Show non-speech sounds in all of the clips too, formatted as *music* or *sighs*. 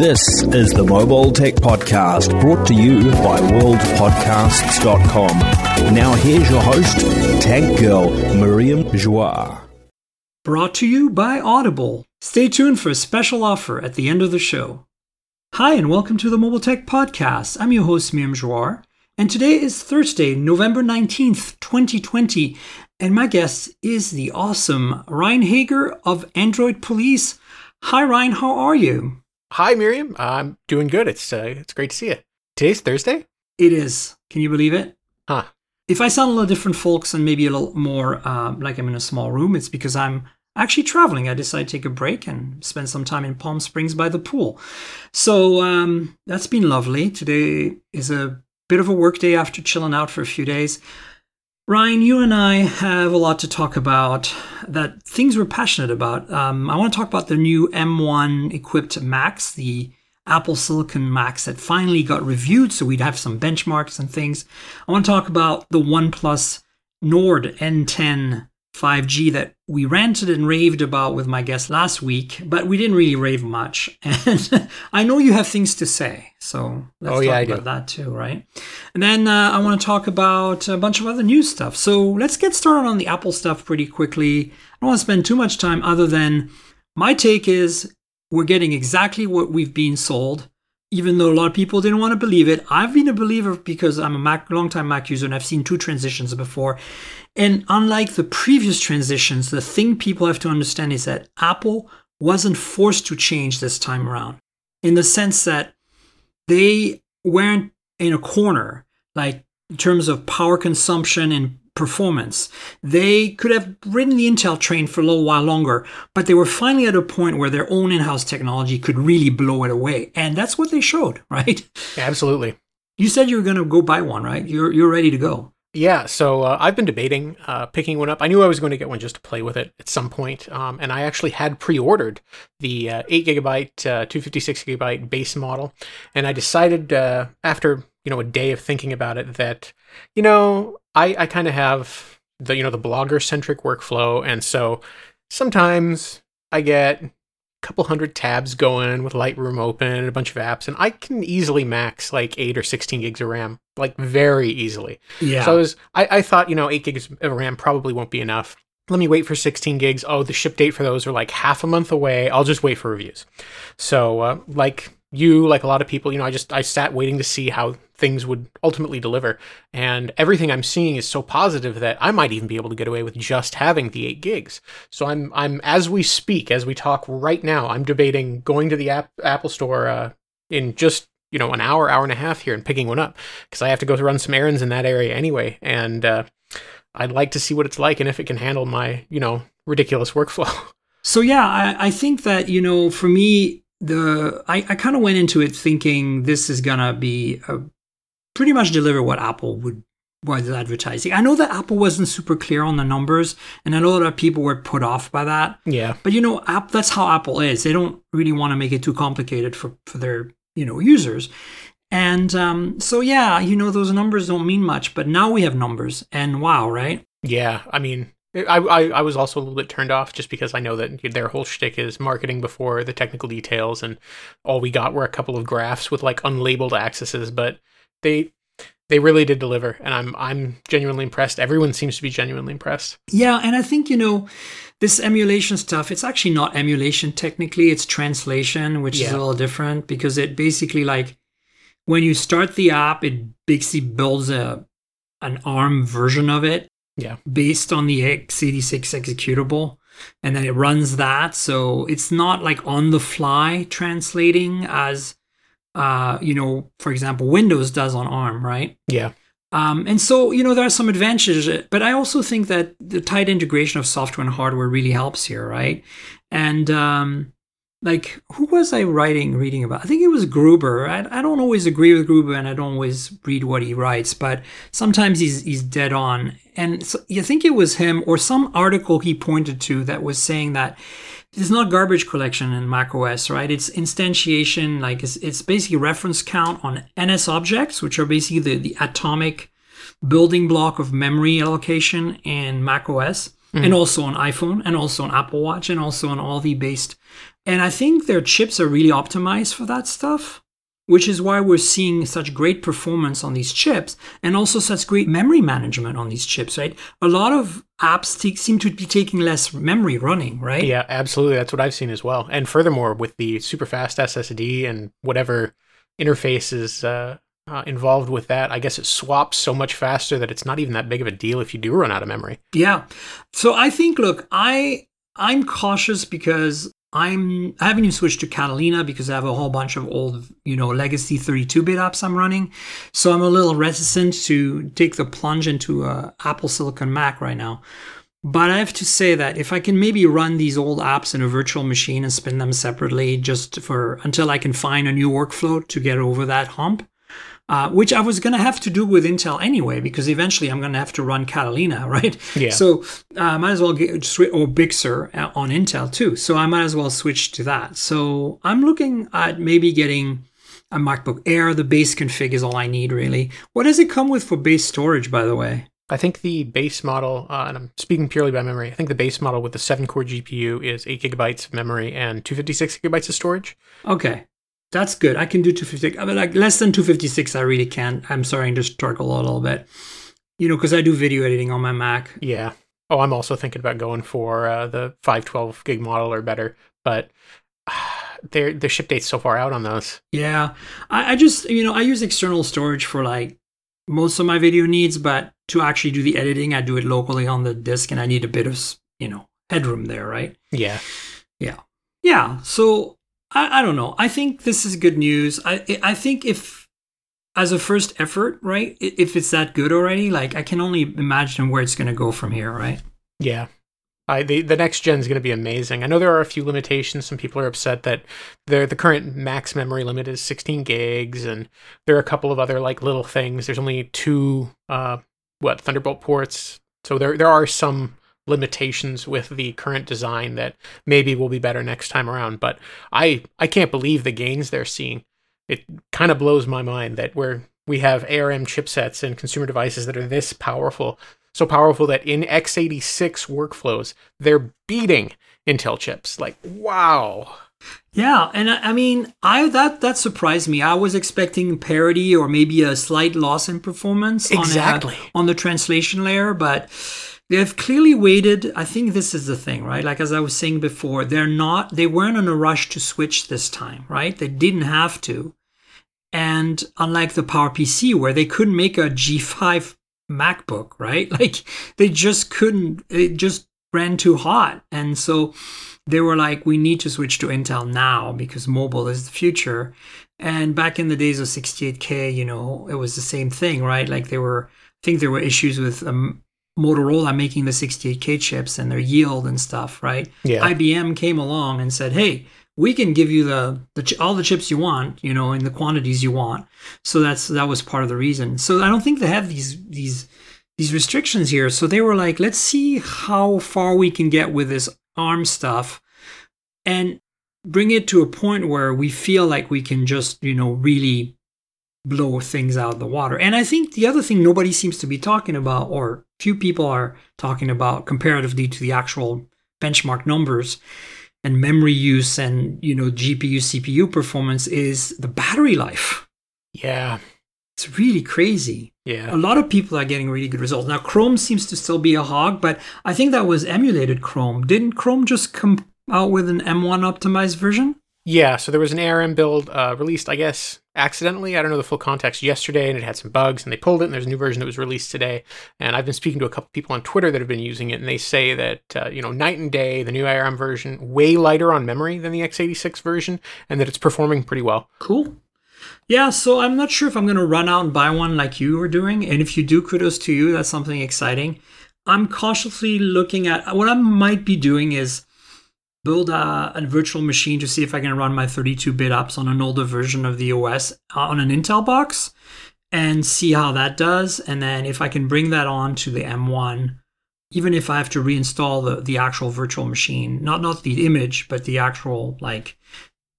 This is the Mobile Tech Podcast brought to you by worldpodcasts.com. Now here's your host, Tank Girl Miriam Joire. Brought to you by Audible. Stay tuned for a special offer at the end of the show. Hi, and welcome to the Mobile Tech Podcast. I'm your host, Miriam Joire, and today is Thursday, November 19th, 2020, and my guest is the awesome Ryne Hager of Android Police. Hi, Ryne, how are you? Hi, Miriam. I'm doing good. It's uh, it's great to see you. Today's Thursday. It is. Can you believe it? Huh. If I sound a little different, folks, and maybe a little more uh, like I'm in a small room, it's because I'm actually traveling. I decided to take a break and spend some time in Palm Springs by the pool. So um, that's been lovely. Today is a bit of a work day after chilling out for a few days. Ryne, you and I have a lot to talk about that things we're passionate about. Um, I want to talk about the new M1 equipped Macs, the Apple Silicon Macs that finally got reviewed, so we'd have some benchmarks and things. I want to talk about the OnePlus Nord N10 5G that we ranted and raved about with my guest last week, but we didn't really rave much. *laughs* And I know you have things to say, so let's Oh, talk yeah, I about do. that too, right? And then uh, I want to talk about a bunch of other news stuff. So let's get started on the Apple stuff pretty quickly. I don't want to spend too much time other than my take is we're getting exactly what we've been sold. Even though a lot of people didn't want to believe it, I've been a believer because I'm a Mac, longtime Mac user and I've seen two transitions before. And unlike the previous transitions, the thing people have to understand is that Apple wasn't forced to change this time around in the sense that they weren't in a corner, like in terms of power consumption and performance. They could have ridden the Intel train for a little while longer, but they were finally at a point where their own in house technology could really blow it away. And that's what they showed, *laughs* right? Absolutely. You said you were going to go buy one, right? You're, you're ready to go. Yeah. So uh, I've been debating uh, picking one up. I knew I was going to get one just to play with it at some point, um, and I actually had pre-ordered the uh, eight gigabyte, uh, two fifty six gigabyte base model, and I decided uh, after you know a day of thinking about it that you know I I kind of have the you know the blogger centric workflow, and so sometimes I get a couple hundred tabs going with Lightroom open and a bunch of apps, and I can easily max like eight or sixteen gigs of RAM, like very easily. Yeah. So I was, I, I thought, you know, eight gigs of RAM probably won't be enough. Let me wait for 16 gigs. Oh, the ship date for those are like half a month away. I'll just wait for reviews. So, uh, like you, like a lot of people, you know, I just I sat waiting to see how things would ultimately deliver, and everything I'm seeing is so positive that I might even be able to get away with just having the eight gigs. So I'm I'm as we speak, as we talk right now, I'm debating going to the app, Apple Store uh, in just you know an hour, hour and a half here and picking one up because I have to go to run some errands in that area anyway, and uh, I'd like to see what it's like and if it can handle my you know ridiculous workflow. *laughs* So yeah, I, I think that you know, for me, the I, I kind of went into it thinking this is gonna be a, pretty much deliver what Apple would was advertising. I know that Apple wasn't super clear on the numbers, and I know that people were put off by that. yeah, But you know, app that's how Apple is. They don't really want to make it too complicated for for their you know users. And um, so yeah, you know, those numbers don't mean much, but now we have numbers, and wow, right? yeah. I mean. I, I, I was also a little bit turned off just because I know that their whole shtick is marketing before the technical details, and all we got were a couple of graphs with like unlabeled accesses. But they they really did deliver, and I'm I'm genuinely impressed. Everyone seems to be genuinely impressed. Yeah, and I think, you know, this emulation stuff, it's actually not emulation technically, it's translation, which is a little different because it basically like when you start the app, it basically builds a an ARM version of it Yeah, based on the x86 executable and then it runs that so it's not like on the fly translating as uh you know for example windows does on arm right yeah, um, and so, you know, there are some advantages, but I also think that the tight integration of software and hardware really helps here, right? And um, like, who was I writing, reading about? I think it was Gruber. I, I don't always agree with Gruber, and I don't always read what he writes, but sometimes he's he's dead on. And so, you think it was him or some article he pointed to that was saying that it's not garbage collection in macOS, right? It's instantiation, like it's, it's basically reference count on NS objects, which are basically the, the atomic building block of memory allocation in macOS. Hmm. and also on iPhone, and also on Apple Watch, and also on all the based. And I think their chips are really optimized for that stuff which is why we're seeing such great performance on these chips and also such great memory management on these chips, right? A lot of apps t- seem to be taking less memory running, right? Yeah, absolutely. That's what I've seen as well. And furthermore, with the super fast SSD and whatever interface is uh, uh, involved with that, I guess it swaps so much faster that it's not even that big of a deal if you do run out of memory. Yeah. So I think, look, I I'm cautious because I'm I haven't even switched to Catalina because I have a whole bunch of old, you know, legacy 32-bit apps I'm running. So I'm a little reticent to take the plunge into a Apple Silicon Mac right now. But I have to say that if I can maybe run these old apps in a virtual machine and spin them separately just for until I can find a new workflow to get over that hump, uh, which I was going to have to do with Intel anyway, because eventually I'm going to have to run Catalina, *laughs* right? Yeah. So uh, I might as well get or Big Sur uh, on Intel too. So I might as well switch to that. So I'm looking at maybe getting a MacBook Air. The base config is all I need really. What does it come with for base storage, by the way? I think the base model, uh, and I'm speaking purely by memory, I think the base model with the 7 core GPU is 8 gigabytes of memory and 256 gigabytes of storage. Okay. That's good. I can do 256. I mean, like less than 256, I really can't. I'm starting to struggle a little bit, you know, because I do video editing on my Mac. Yeah. Oh, I'm also thinking about going for uh, the 512 gig model or better, but *sighs* they're the ship date's so far out on those. Yeah, I, I just you know I use external storage for like most of my video needs, but to actually do the editing, I do it locally on the disk, and I need a bit of you know headroom there, right? Yeah. Yeah. Yeah. So I, I don't know. I think this is good news. I I think if as a first effort, right? If it's that good already, like I can only imagine where it's going to go from here, right? Yeah. I, the, the next gen is going to be amazing. I know there are a few limitations. Some people are upset that the the current max memory limit is 16 gigs, and there are a couple of other like little things. There's only two uh, what Thunderbolt ports, so there there are some limitations with the current design that maybe will be better next time around. But I I can't believe the gains they're seeing. It kind of blows my mind that we're we have ARM chipsets and consumer devices that are this powerful, so powerful that in x86 workflows they're beating Intel chips. Like wow. Yeah, and I, I mean, I that that surprised me. I was expecting parity or maybe a slight loss in performance exactly. on, a, on the translation layer, but they've clearly waited. I think this is the thing, right? Like as I was saying before, they're not they weren't in a rush to switch this time, right? They didn't have to. And unlike the PowerPC where they couldn't make a G5 MacBook, right? *laughs* Like they just couldn't it just ran too hot. And so they were like we need to switch to Intel now because mobile is the future. And back in the days of 68K, you know, it was the same thing, right? Like there were I think there were issues with um, Motorola making the 68K chips and their yield and stuff, right? Yeah. IBM came along and said, "Hey, we can give you the, the all the chips you want, you know, in the quantities you want." So that's that was part of the reason. So I don't think they have these these these restrictions here. So they were like, "Let's see how far we can get with this ARM stuff and bring it to a point where we feel like we can just, you know, really blow things out of the water. And I think the other thing nobody seems to be talking about, or few people are talking about comparatively to the actual benchmark numbers and memory use and you know GPU CPU performance is the battery life. Yeah. It's really crazy. Yeah. A lot of people are getting really good results. Now Chrome seems to still be a hog, but I think that was emulated Chrome. Didn't Chrome just come out with an M1 optimized version? Yeah, so there was an ARM build uh, released, I guess, accidentally. I don't know the full context yesterday, and it had some bugs, and they pulled it. And there's a new version that was released today. And I've been speaking to a couple people on Twitter that have been using it, and they say that uh, you know, night and day, the new ARM version way lighter on memory than the x86 version, and that it's performing pretty well. Cool. Yeah, so I'm not sure if I'm going to run out and buy one like you are doing. And if you do, kudos to you. That's something exciting. I'm cautiously looking at what I might be doing is build a, a, virtual machine to see if I can run my 32-bit apps on an older version of the OS uh, on an Intel box and see how that does. And then if I can bring that on to the M1, even if I have to reinstall the, the actual virtual machine, not not the image, but the actual like,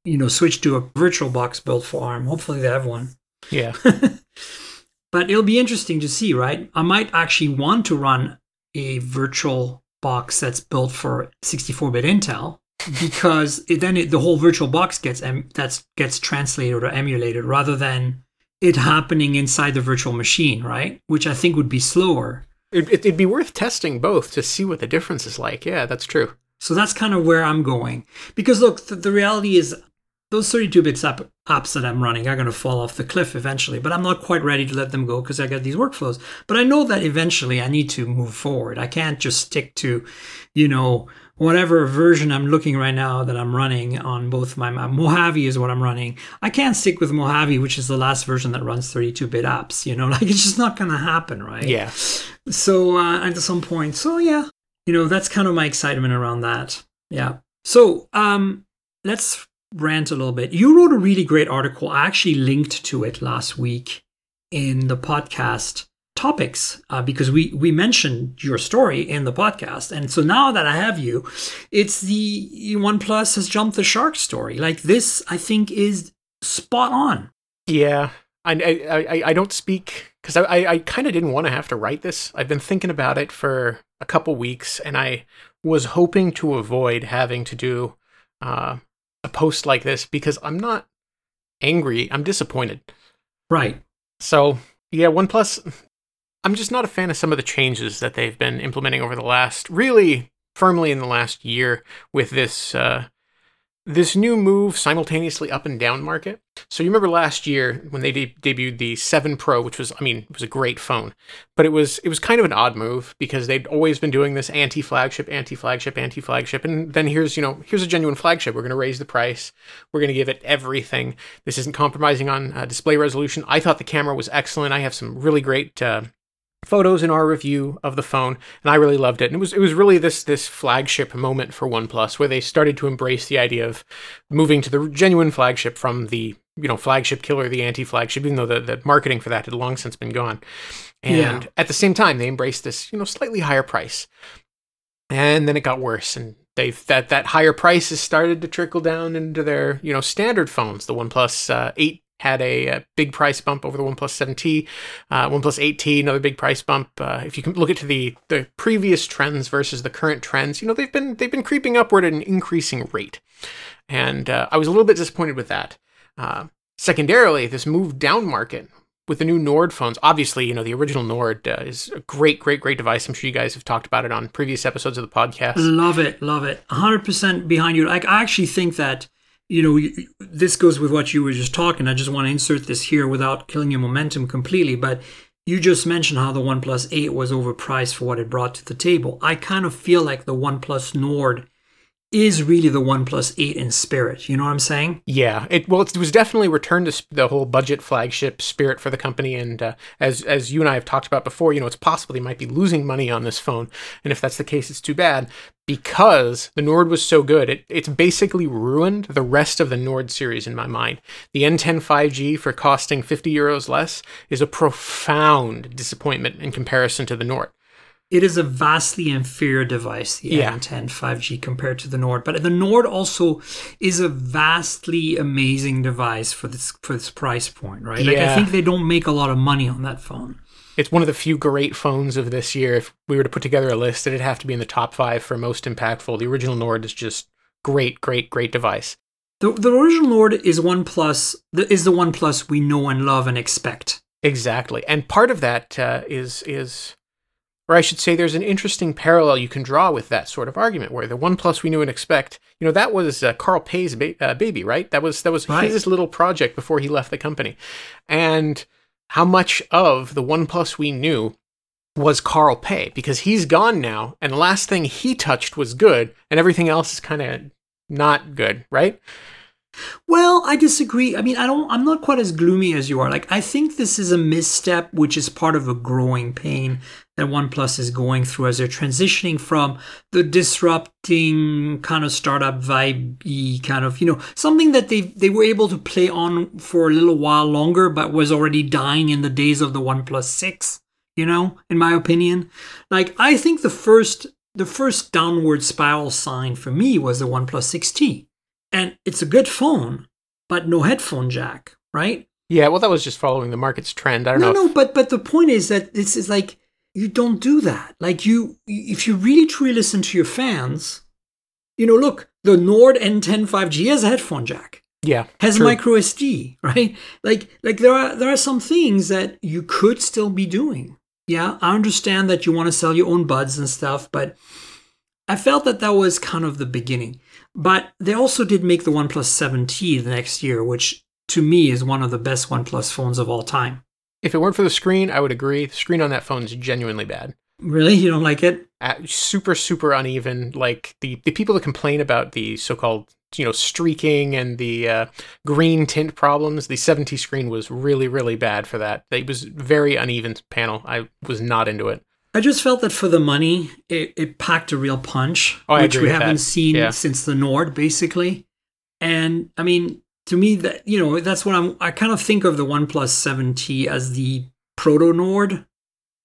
you know, switch to a virtual box built for ARM. Hopefully they have one. Yeah. *laughs* but it'll be interesting to see, right? I might actually want to run a virtual box that's built for 64-bit Intel because it, then it, the whole virtual box gets em, that's gets translated or emulated rather than it happening inside the virtual machine, right? Which I think would be slower. It, it, it'd be worth testing both to see what the difference is like. Yeah, that's true. So that's kind of where I'm going. Because look, the, the reality is those 32 bit app, apps that I'm running are going to fall off the cliff eventually, but I'm not quite ready to let them go because I got these workflows. But I know that eventually I need to move forward. I can't just stick to, you know, whatever version I'm looking right now that I'm running on both my, my Mojave is what I'm running. I can't stick with Mojave, which is the last version that runs 32 bit apps. You know, *laughs* like it's just not going to happen, right? Yeah. So uh, at some point, so yeah, you know, that's kind of my excitement around that. Yeah. So um, let's rant a little bit. You wrote a really great article. I actually linked to it last week in the podcast topics uh, because we we mentioned your story in the podcast. And so now that i have you it's the oneplus has jumped the shark story. Like this i think is spot on. Yeah. I i i, don't speak because i i, I kind of didn't want to have to write this. I've been thinking about it for a couple weeks and i was hoping to avoid having to do uh, a post like this because I'm not angry. I'm disappointed. Right. So, yeah, OnePlus, I'm just not a fan of some of the changes that they've been implementing over the last, really firmly in the last year with this uh, this new move simultaneously up and down market. So you remember last year when they de- debuted the 7 Pro, which was I mean, it was a great phone, but it was it was kind of an odd move because they'd always been doing this anti-flagship, anti-flagship, anti-flagship and then here's, you know, here's a genuine flagship. We're going to raise the price. We're going to give it everything. This isn't compromising on uh, display resolution. I thought the camera was excellent. I have some really great uh, photos in our review of the phone, and I really loved it. And it was it was really this this flagship moment for OnePlus where they started to embrace the idea of moving to the genuine flagship from the you know flagship killer, the anti-flagship, even though the, the marketing for that had long since been gone. And yeah. at the same time, they embraced this you know slightly higher price, and then it got worse and. they've that that higher prices started to trickle down into their you know standard phones. The OnePlus uh, 8 had a, a, big price bump over the OnePlus 7T, uh, OnePlus 8T, another big price bump. Uh, if you can look at the the previous trends versus the current trends, you know they've been they've been creeping upward at an increasing rate, and uh, I was a little bit disappointed with that. Uh, secondarily, this move down market with the new Nord phones, obviously, you know, the original Nord uh, is a great, great, great device. I'm sure you guys have talked about it on previous episodes of the podcast. Love it, love it. 100% behind you. Like, I actually think that you know, this goes with what you were just talking. I just want to insert this here without killing your momentum completely. But you just mentioned how the OnePlus 8 was overpriced for what it brought to the table. I kind of feel like the OnePlus Nord is really the OnePlus 8 in spirit. You know what I'm saying? Yeah. It well, it was definitely returned to the whole budget flagship spirit for the company. And uh, as as you and I have talked about before, you know, it's possible they might be losing money on this phone. And if that's the case, it's too bad because the Nord was so good. It it's basically ruined the rest of the Nord series in my mind. The N10 5G for costing 50 euros less is a profound disappointment in comparison to the Nord it is a vastly inferior device, the yeah. N10 5G compared to the Nord. But the Nord also is a vastly amazing device for this for this price point, right? Like I think they don't make a lot of money on that phone. It's one of the few great phones of this year. If we were to put together a list, it'd have to be in the top five for most impactful. The original Nord is just great, great, great device. The the original Nord is one plus is the one plus we know and love and expect. Exactly, and part of that uh, is is or I should say, there's an interesting parallel you can draw with that sort of argument, where the OnePlus we knew and expect, you know, that was uh, Carl Pei's ba- uh, baby, right? That was that was right. his little project before he left the company, and how much of the OnePlus we knew was Carl Pei because he's gone now, and the last thing he touched was good, and everything else is kind of not good, right? Well, I disagree. I mean, I don't I'm not quite as gloomy as you are. Like I think this is a misstep which is part of a growing pain that OnePlus is going through as they're transitioning from the disrupting kind of startup vibe kind of, you know, something that they they were able to play on for a little while longer but was already dying in the days of the OnePlus 6, you know, in my opinion. Like I think the first the first downward spiral sign for me was the OnePlus 6T and it's a good phone, but no headphone jack, right? Yeah, well, that was just following the market's trend. I don't no, know. No, no, but but the point is that this is like you don't do that. Like you, if you really truly listen to your fans, you know, look, the Nord N10 5G has a headphone jack, Yeah. has true. micro SD, *laughs* right? Like, like there are there are some things that you could still be doing. Yeah, I understand that you want to sell your own buds and stuff, but I felt that that was kind of the beginning. But they also did make the OnePlus 7T the next year, which to me is one of the best OnePlus phones of all time. If it weren't for the screen, I would agree. The screen on that phone is genuinely bad. Really, you don't like it? Uh, super, super uneven. Like the, the people that complain about the so-called you know streaking and the uh, green tint problems, the 7T screen was really, really bad for that. It was very uneven panel. I was not into it. I just felt that for the money, it, it packed a real punch, Oh, which we haven't that. seen Yeah. since the Nord, basically. And I mean, to me, that you know, that's what I'm. I kind of think of the OnePlus 7T as the proto Nord,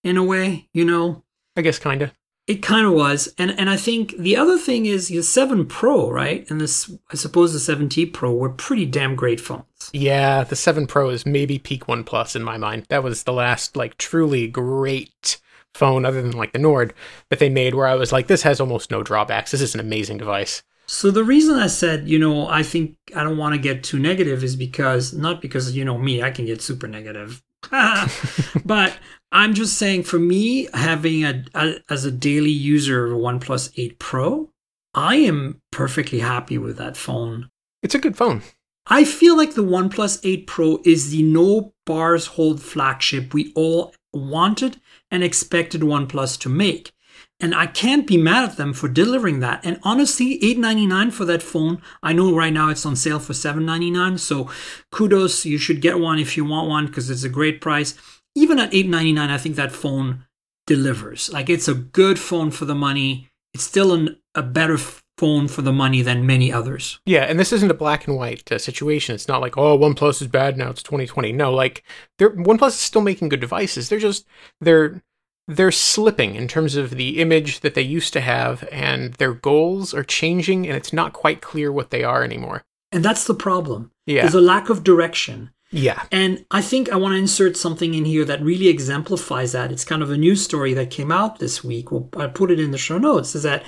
in a way. You know, I guess kind of. it kind of was, and and I think the other thing is the 7 Pro, right? And this, I suppose, the 7T Pro were pretty damn great phones. Yeah, the 7 Pro is maybe peak OnePlus in my mind. That was the last like truly great phone other than like the Nord that they made where I was like this has almost no drawbacks. This is an amazing device. So the reason I said, you know, I think I don't want to get too negative is because not because you know me, I can get super negative. *laughs* but I'm just saying for me having a, a as a daily user of a OnePlus 8 Pro, I am perfectly happy with that phone. It's a good phone. I feel like the OnePlus 8 Pro is the no bars hold flagship we all wanted and expected OnePlus to make. And I can't be mad at them for delivering that. And honestly, 899 for that phone. I know right now it's on sale for 799. So kudos, you should get one if you want one because it's a great price. Even at 899, I think that phone delivers. Like it's a good phone for the money. It's still an, a better phone for the money than many others. Yeah, and this isn't a black and white uh, situation. It's not like oh OnePlus is bad now. It's 2020. No, like they're OnePlus is still making good devices. They're just they're they're slipping in terms of the image that they used to have, and their goals are changing, and it's not quite clear what they are anymore. And that's the problem. Yeah, There's a lack of direction. yeah, And I think I want to insert something in here that really exemplifies that. It's kind of a news story that came out this week. Well, I put it in the show notes. Is that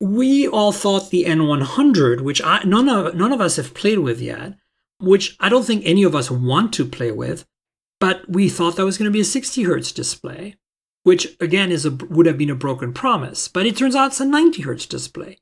we all thought the N100, which I, none of none of us have played with yet, which I don't think any of us want to play with, but we thought that was going to be a 60 hertz display, which again is a would have been a broken promise. But it turns out it's a 90 hertz display,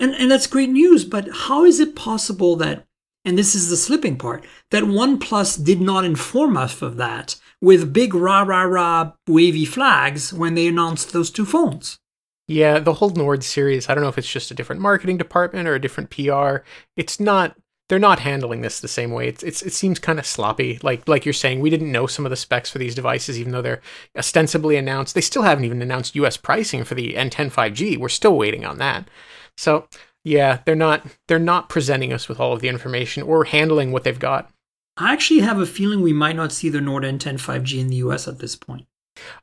and and that's great news. But how is it possible that and this is the slipping part, that OnePlus did not inform us of that with big rah rah rah wavy flags when they announced those two phones. Yeah. The whole Nord series. I don't know if it's just a different marketing department or a different PR. It's not. They're not handling this the same way. It's, it's it seems kind of sloppy. Like like you're saying, we didn't know some of the specs for these devices, even though they're ostensibly announced. They still haven't even announced U.S. pricing for the N10 5G. We're still waiting on that. So yeah, they're not they're not presenting us with all of the information or handling what they've got. I actually have a feeling we might not see the Nord N10 5G in the US at this point.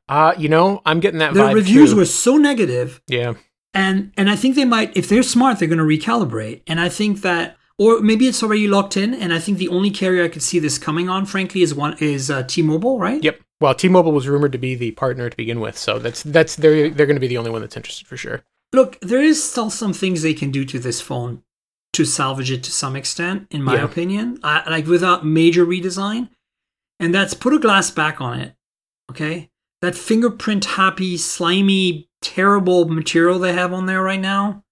Uh, you know, I'm getting that The vibe reviews too. were so negative, yeah, and and I think they might, if they're smart, they're going to recalibrate. And I think that, or maybe it's already locked in. And I think the only carrier I could see this coming on, frankly, is one is uh, T-Mobile, right? yep. Well, T-Mobile was rumored to be the partner to begin with, so that's that's they're they're going to be the only one that's interested for sure. Look, there is still some things they can do to this phone to salvage it to some extent, in my Yeah. opinion, I, like without major redesign. And that's put a glass back on it. Okay, that fingerprint happy, slimy, terrible material they have on there right now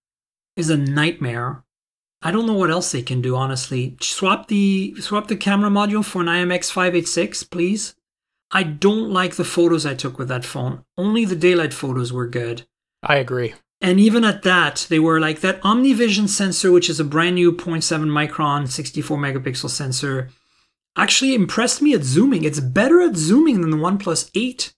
is a nightmare. I don't know what else they can do. Honestly, swap the swap the camera module for an IMX586, please. I don't like the photos I took with that phone. Only the daylight photos were good. I agree. And even at that, they were like that OmniVision sensor, which is a brand new 0.7 micron, 64 megapixel sensor, actually impressed me at zooming. It's better at zooming than the OnePlus 8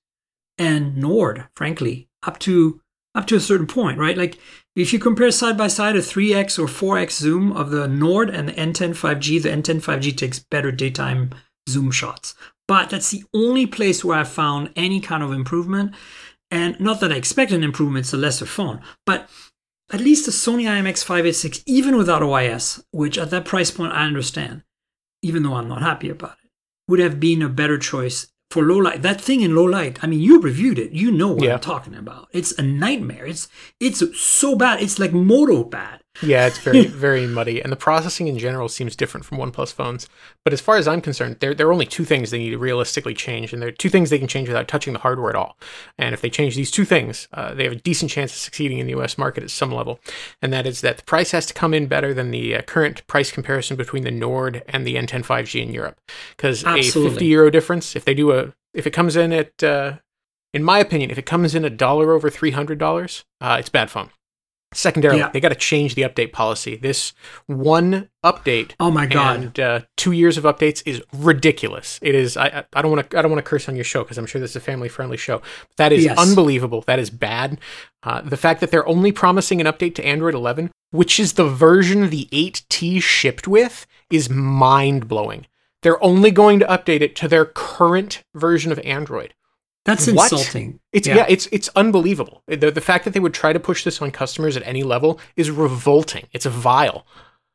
and Nord, frankly, up to up to a certain point, right? Like if you compare side by side a 3x or 4x zoom of the Nord and the N10 5G, the N10 5G takes better daytime zoom shots. But that's the only place where I found any kind of improvement. And not that I expect an improvement, it's a lesser phone, but at least the Sony IMX586, even without OIS, which at that price point I understand, even though I'm not happy about it, would have been a better choice for low light. That thing in low light. I mean, you reviewed it. You know what Yeah. I'm talking about. It's a nightmare. It's it's so bad. It's like moto bad. Yeah, it's very, *laughs* very muddy, and the processing in general seems different from OnePlus phones. But as far as I'm concerned, there, there are only two things they need to realistically change, and there are two things they can change without touching the hardware at all. And if they change these two things, uh, they have a decent chance of succeeding in the US market at some level. And that is that the price has to come in better than the uh, current price comparison between the Nord and the N10 5G in Europe. Because a 50 euro difference, if they do a, if it comes in at, uh, in my opinion, if it comes in a dollar over $300, uh, it's bad phone. Secondarily, Yeah. they got to change the update policy. This one update Oh my god. and uh, two years of updates is ridiculous. It is. I I- don't want to. I don't want to curse on your show because I'm sure this is a family friendly show. That is Yes. unbelievable. That is bad. Uh, the fact that they're only promising an update to Android 11, which is the version the 8T shipped with, is mind blowing. They're only going to update it to their current version of Android. That's What? insulting. It's yeah. it's it's unbelievable. The the fact that they would try to push this on customers at any level is revolting. It's vile.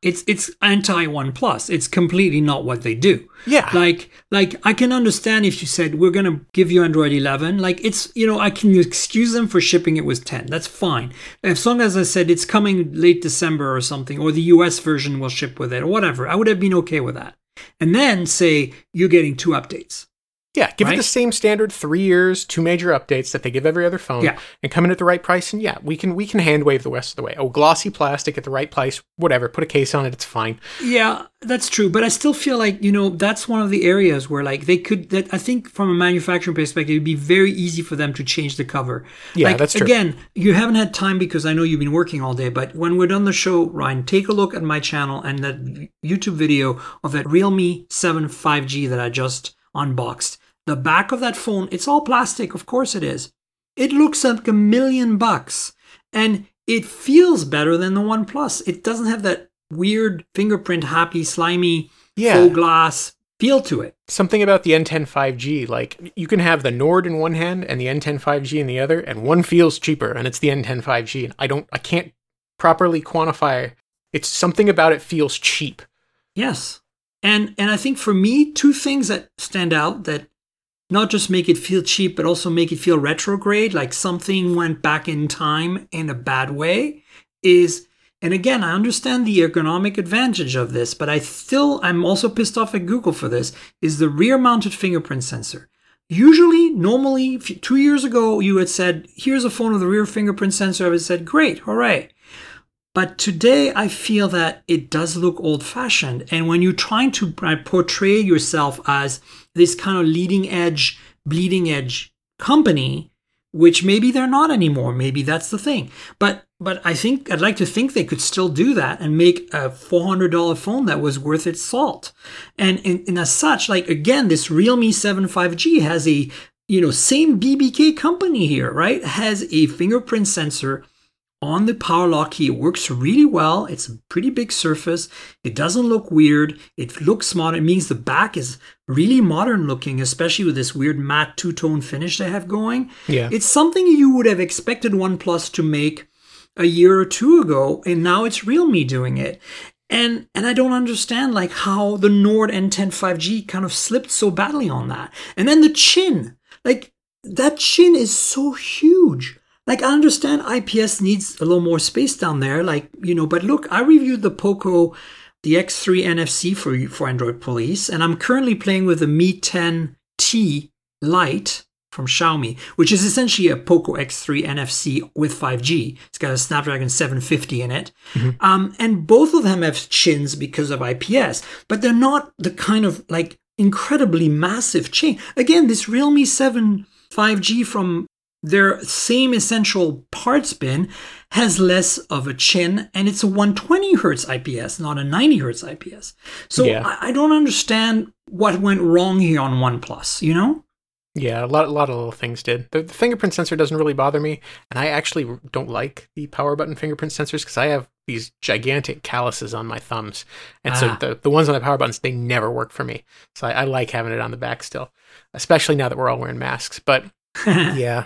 It's it's anti One Plus. It's completely not what they do. Yeah. Like like I can understand if you said we're gonna give you Android 11. Like it's you know I can excuse them for shipping it with 10. That's fine. As long as I said it's coming late December or something, or the US version will ship with it or whatever, I would have been okay with that. And then say you're getting two updates. Yeah, give it the same standard three years, two major updates that they give every other phone, Yeah. and come in at the right price. And yeah, we can we can hand wave the rest of the way. Oh, glossy plastic at the right price, whatever. Put a case on it, it's fine. Yeah, that's true. But I still feel like, you know, that's one of the areas where like they could that I think from a manufacturing perspective, it'd be very easy for them to change the cover. Yeah, like, that's true. Again, you haven't had time because I know you've been working all day, but when we're done the show, Ryne, take a look at my channel and that YouTube video of that Realme 7 5G that I just unboxed. The back of that phone, it's all plastic, of course it is. It looks like a million bucks. And it feels better than the One Plus. It doesn't have that weird fingerprint happy, slimy, Yeah. faux glass feel to it. Something about the N10 5G, like you can have the Nord in one hand and the N10 5G in the other, and one feels cheaper, and it's the N10 5G. And I don't, I can't properly quantify. It's something about it feels cheap. Yes. And and I think for me, two things that stand out that not just make it feel cheap, but also make it feel retrograde, like something went back in time in a bad way, is and again, I understand the ergonomic advantage of this, but I still I'm also pissed off at Google for this, is the rear mounted fingerprint sensor. Usually, normally, two years ago, you had said, here's a phone with a rear fingerprint sensor. I would have said, great, hooray. But today, I feel that it does look old fashioned. And when you're trying to uh, portray yourself as this kind of leading edge, bleeding edge company, which maybe they're not anymore, maybe that's the thing. But but I think I'd like to think they could still do that and make a $400 phone that was worth its salt. And, and, and as such, like again, this Realme 7 5G has a you know same BBK company here, right? Has a fingerprint sensor on the power lock key. It works really well. It's a pretty big surface. It doesn't look weird. It looks modern. It means the back is really modern looking, especially with this weird matte two tone finish they have going. Yeah. It's something you would have expected OnePlus to make a year or two ago, and now it's Realme doing it. And and I don't understand like how the Nord N10 5G kind of slipped so badly on that. And then the chin, like that chin is so huge. Like I understand IPS needs a little more space down there, like you know. But look, I reviewed the Poco, the X3 NFC for for Android Police, and I'm currently playing with the Mi 10T Lite from Xiaomi, which is essentially a Poco X3 NFC with 5G. It's got a Snapdragon 750 in it. Um, and both of them have chins because of IPS, but they're not the kind of like incredibly massive chin. Again, this Realme 7 5G from their same essential parts bin has less of a chin and it's a 120 hertz IPS, not a 90 hertz IPS. So Yeah. I, I don't understand what went wrong here on OnePlus, you know? Yeah, a lot, a lot of little things did. The, the fingerprint sensor doesn't really bother me, and I actually don't like the power button fingerprint sensors because I have these gigantic calluses on my thumbs, and so Ah. the, the ones on the power buttons they never work for me. So I, I like having it on the back still, especially now that we're all wearing masks. But *laughs* yeah,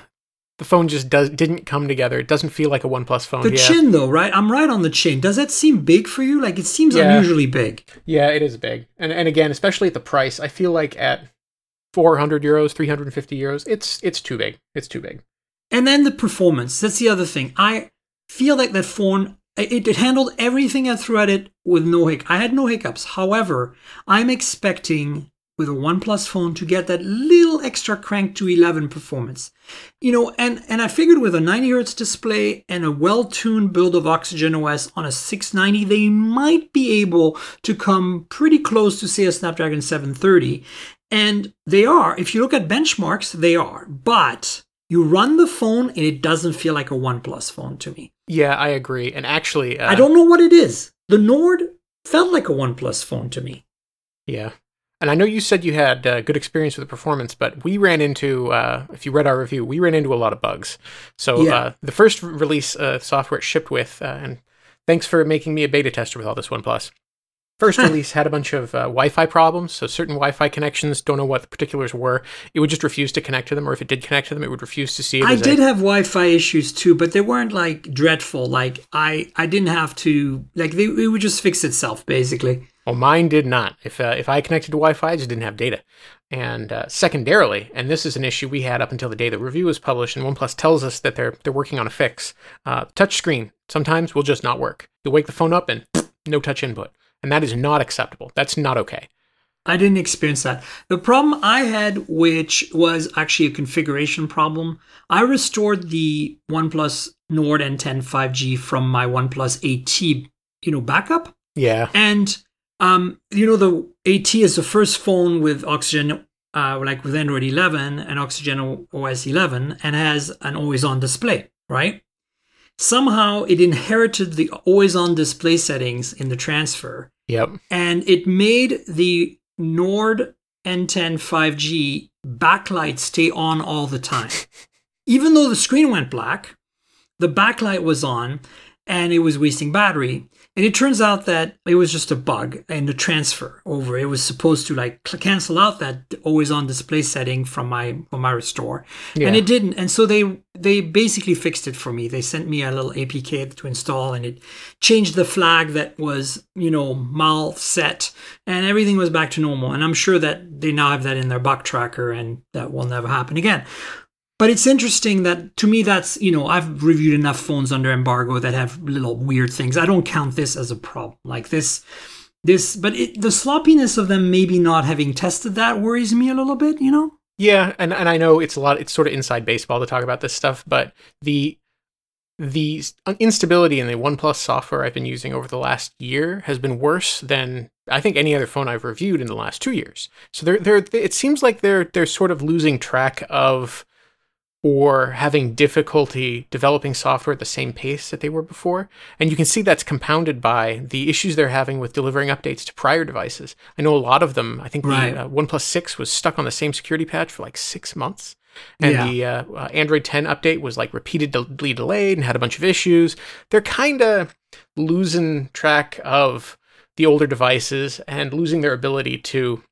the phone just does didn't come together. It doesn't feel like a OnePlus phone. The yeah. chin, though, right? I'm right on the chin. Does that seem big for you? Like it seems Yeah. unusually big. Yeah, it is big. And and again, especially at the price, I feel like at 400 euros, 350 euros. It's it's too big. It's too big. And then the performance. That's the other thing. I feel like that phone it, it handled everything I threw at it with no hic. I had no hiccups. However, I'm expecting with a OnePlus phone to get that little extra crank to 11 performance. You know, and, and I figured with a 90 hertz display and a well-tuned build of Oxygen OS on a 690, they might be able to come pretty close to say a Snapdragon 730. And they are, if you look at benchmarks, they are. But you run the phone and it doesn't feel like a OnePlus phone to me. Yeah, I agree. And actually, uh, I don't know what it is. The Nord felt like a OnePlus phone to me. Yeah. And I know you said you had uh, good experience with the performance, but we ran into, uh, if you read our review, we ran into a lot of bugs. So Yeah. uh, the first release uh, software it shipped with, uh, and thanks for making me a beta tester with all this OnePlus. First release had a bunch of uh, Wi-Fi problems, so certain Wi-Fi connections don't know what the particulars were. It would just refuse to connect to them, or if it did connect to them, it would refuse to see it. I as a- did have Wi-Fi issues too, but they weren't like dreadful. Like I, I didn't have to like they, it would just fix itself basically. Well, mine did not. If uh, if I connected to Wi-Fi, I just didn't have data. And uh, secondarily, and this is an issue we had up until the day the review was published, and OnePlus tells us that they're they're working on a fix. Uh, touch screen sometimes will just not work. You'll wake the phone up and *sniffs* no touch input, and that is not acceptable. That's not okay. I didn't experience that. The problem I had, which was actually a configuration problem, I restored the OnePlus Nord N10 5G from my OnePlus 8T, you know, backup. Yeah, And um, you know, the 8T is the first phone with Oxygen, uh, like with Android 11 and Oxygen OS 11, and has an always-on display, right? Somehow it inherited the always-on display settings in the transfer, yep, and it made the Nord N10 5G backlight stay on all the time. *laughs* Even though the screen went black, the backlight was on and it was wasting battery. And it turns out that it was just a bug in the transfer over. It was supposed to like cancel out that always on display setting from my from my restore, yeah. and it didn't. And so they they basically fixed it for me. They sent me a little APK to install, and it changed the flag that was you know mal set, and everything was back to normal. And I'm sure that they now have that in their bug tracker, and that will never happen again. But it's interesting that to me, that's, you know, I've reviewed enough phones under embargo that have little weird things. I don't count this as a problem. Like this, this, but it, the sloppiness of them maybe not having tested that worries me a little bit, you know? Yeah, and, and I know it's a lot. It's sort of inside baseball to talk about this stuff, but the the instability in the OnePlus software I've been using over the last year has been worse than I think any other phone I've reviewed in the last two years. So they're they're it seems like they're they're sort of losing track of or having difficulty developing software at the same pace that they were before. And you can see that's compounded by the issues they're having with delivering updates to prior devices. I know a lot of them, I think Right. the uh, OnePlus 6 was stuck on the same security patch for like six months. And Yeah. the uh, uh, Android 10 update was like repeatedly delayed and had a bunch of issues. They're kind of losing track of the older devices and losing their ability to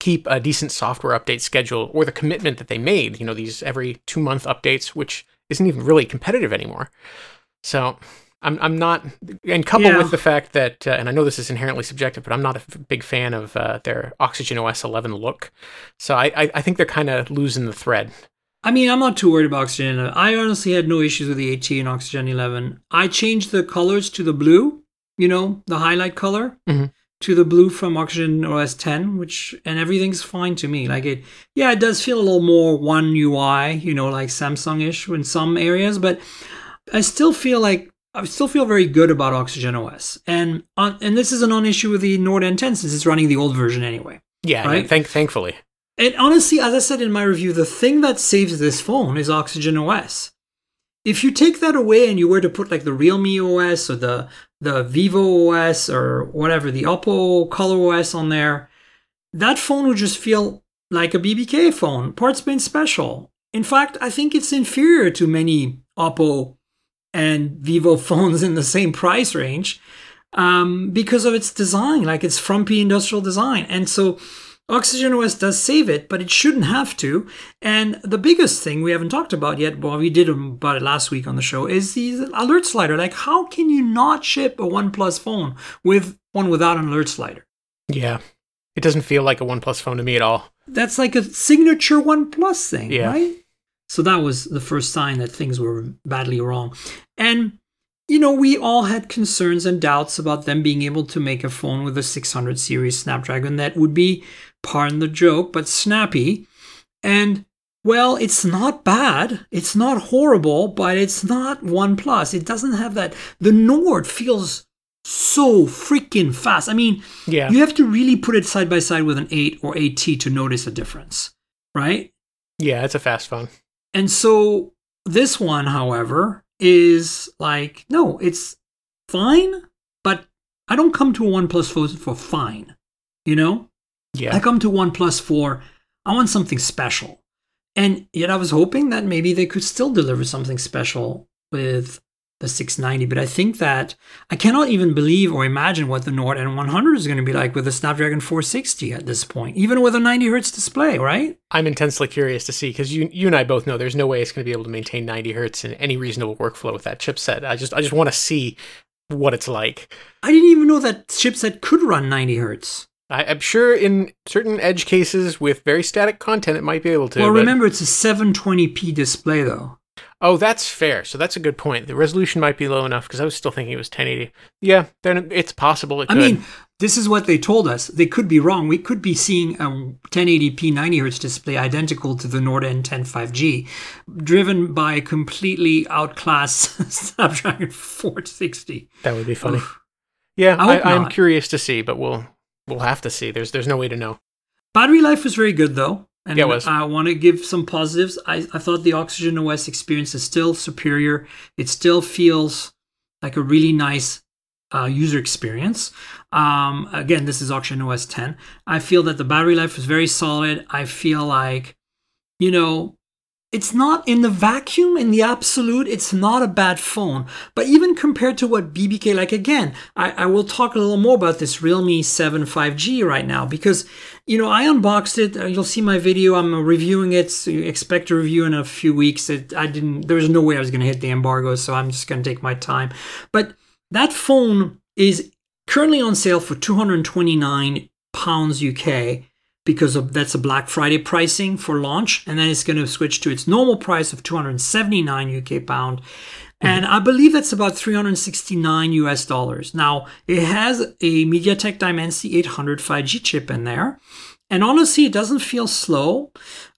keep a decent software update schedule or the commitment that they made, you know, these every two month updates, which isn't even really competitive anymore. So I'm, I'm not, and coupled Yeah. with the fact that, uh, and I know this is inherently subjective, but I'm not a f- big fan of uh, their Oxygen OS 11 look. So I, I, I think they're kind of losing the thread. I mean, I'm not too worried about Oxygen I honestly had no issues with the 8T and Oxygen 11. I changed the colors to the blue, you know, the highlight color, Mhm. To the blue from Oxygen OS 10, which, and everything's fine to me. Like it, yeah, it does feel a little more One UI, you know, like Samsung ish in some areas, but I still feel like, I still feel very good about Oxygen OS. And on, and this is a non issue with the Nord N10 since it's running the old version anyway. Yeah, yeah, Right. thank, thankfully. And honestly, as I said in my review, the thing that saves this phone is Oxygen OS. If you take that away and you were to put like the Realme OS or the the Vivo OS or whatever, the Oppo Color OS on there, that phone would just feel like a BBK phone. Parts been special. In fact, I think it's inferior to many Oppo and Vivo *laughs* phones in the same price range um, because of its design, like its frumpy industrial design. And so Oxygen OS does save it, but it shouldn't have to. And the biggest thing we haven't talked about yet, well, we did about it last week on the show, is the alert slider. Like, how can you not ship a OnePlus phone with one without an alert slider? Yeah. It doesn't feel like a OnePlus phone to me at all. That's like a signature OnePlus thing, Yeah. right? So that was the first sign that things were badly wrong. And, you know, we all had concerns and doubts about them being able to make a phone with a 600 series Snapdragon that would be, pardon the joke, but snappy. And, well, it's not bad. It's not horrible, but it's not OnePlus. It doesn't have that. The Nord feels so freaking fast. I mean, Yeah. you have to really put it side by side with an 8 or 8T to notice a difference, right? Yeah, it's a fast phone. And so this one, however, is like, no, it's fine, but I don't come to a OnePlus for, for fine, you know? Yeah. I come to OnePlus 4, I want something special. And yet I was hoping that maybe they could still deliver something special with the 690. But I think that I cannot even believe or imagine what the Nord N100 is going to be like with the Snapdragon 460 at this point, even with a 90 hertz display, right? I'm intensely curious to see because you you and I both know there's no way it's going to be able to maintain 90 hertz in any reasonable workflow with that chipset. I just I just want to see what it's like. I didn't even know that chipset could run 90 hertz. I, I'm sure in certain edge cases with very static content, it might be able to. well, remember, it's a 720p display, though. oh, that's fair. So that's a good point. The resolution might be low enough because I was still thinking it was 1080. Yeah, then it's possible it could. I could. mean, this is what they told us. They could be wrong. We could be seeing a 1080p 90 hertz display identical to the Nord N10 5G, driven by a completely outclassed *laughs* Snapdragon 460. that would be funny. Oof. Yeah, I I, I'm curious to see, but we'll we'll have to see. There's there's no way to know. Battery life was very good, though. And Yeah, it was. I want to give some positives. I, I thought the Oxygen OS experience is still superior. It still feels like a really nice uh, user experience. Um, again, this is Oxygen OS 10. I feel that the battery life was very solid. I feel like, you know, it's not in the vacuum, in the absolute, it's not a bad phone. But even compared to what BBK, like again, I, I will talk a little more about this Realme 7 5G right now because, you know, I unboxed it. Uh, You'll see my video. I'm reviewing it. So expect a review in a few weeks. It, I didn't, there was no way I was going to hit the embargo, so I'm just going to take my time. But that phone is currently on sale for 229 pounds UK because of that's a Black Friday pricing for launch, and then it's going to switch to its normal price of 279 UK pound. And I believe that's about 369 US dollars. Now, it has a MediaTek Dimensity 800 5G chip in there. And honestly, it doesn't feel slow.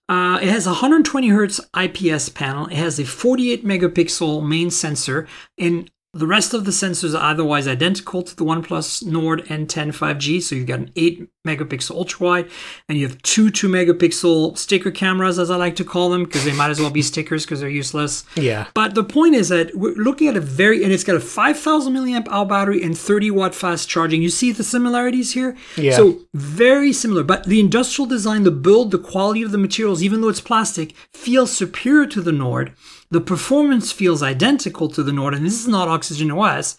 Uh, it has a 120 hertz IPS panel. It has a 48 megapixel main sensor, and the rest of the sensors are otherwise identical to the OnePlus Nord N10 5G. So you've got an 8 megapixel ultra wide, and you have two 2 megapixel sticker cameras, as I like to call them, because they might as well be stickers because they're useless. Yeah. But the point is that we're looking at a very, and it's got a 5,000 milliamp hour battery and 30 watt fast charging. You see the similarities here? Yeah. So very similar. But the industrial design, the build, the quality of the materials, even though it's plastic, feels superior to the Nord. The performance feels identical to the Nord, and this is not Oxygen OS.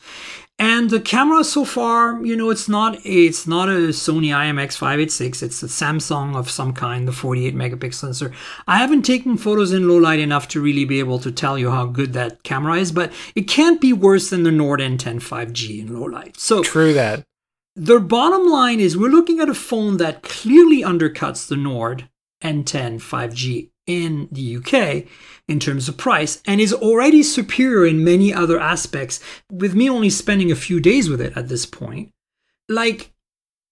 And the camera so far, you know, it's not it's not a Sony IMX586. It's a Samsung of some kind, the 48 megapixel sensor. I haven't taken photos in low light enough to really be able to tell you how good that camera is, but it can't be worse than the Nord N10 5G in low light. So True that. the bottom line is we're looking at a phone that clearly undercuts the Nord N10 5G in the UK in terms of price and is already superior in many other aspects with me only spending a few days with it at this point. Like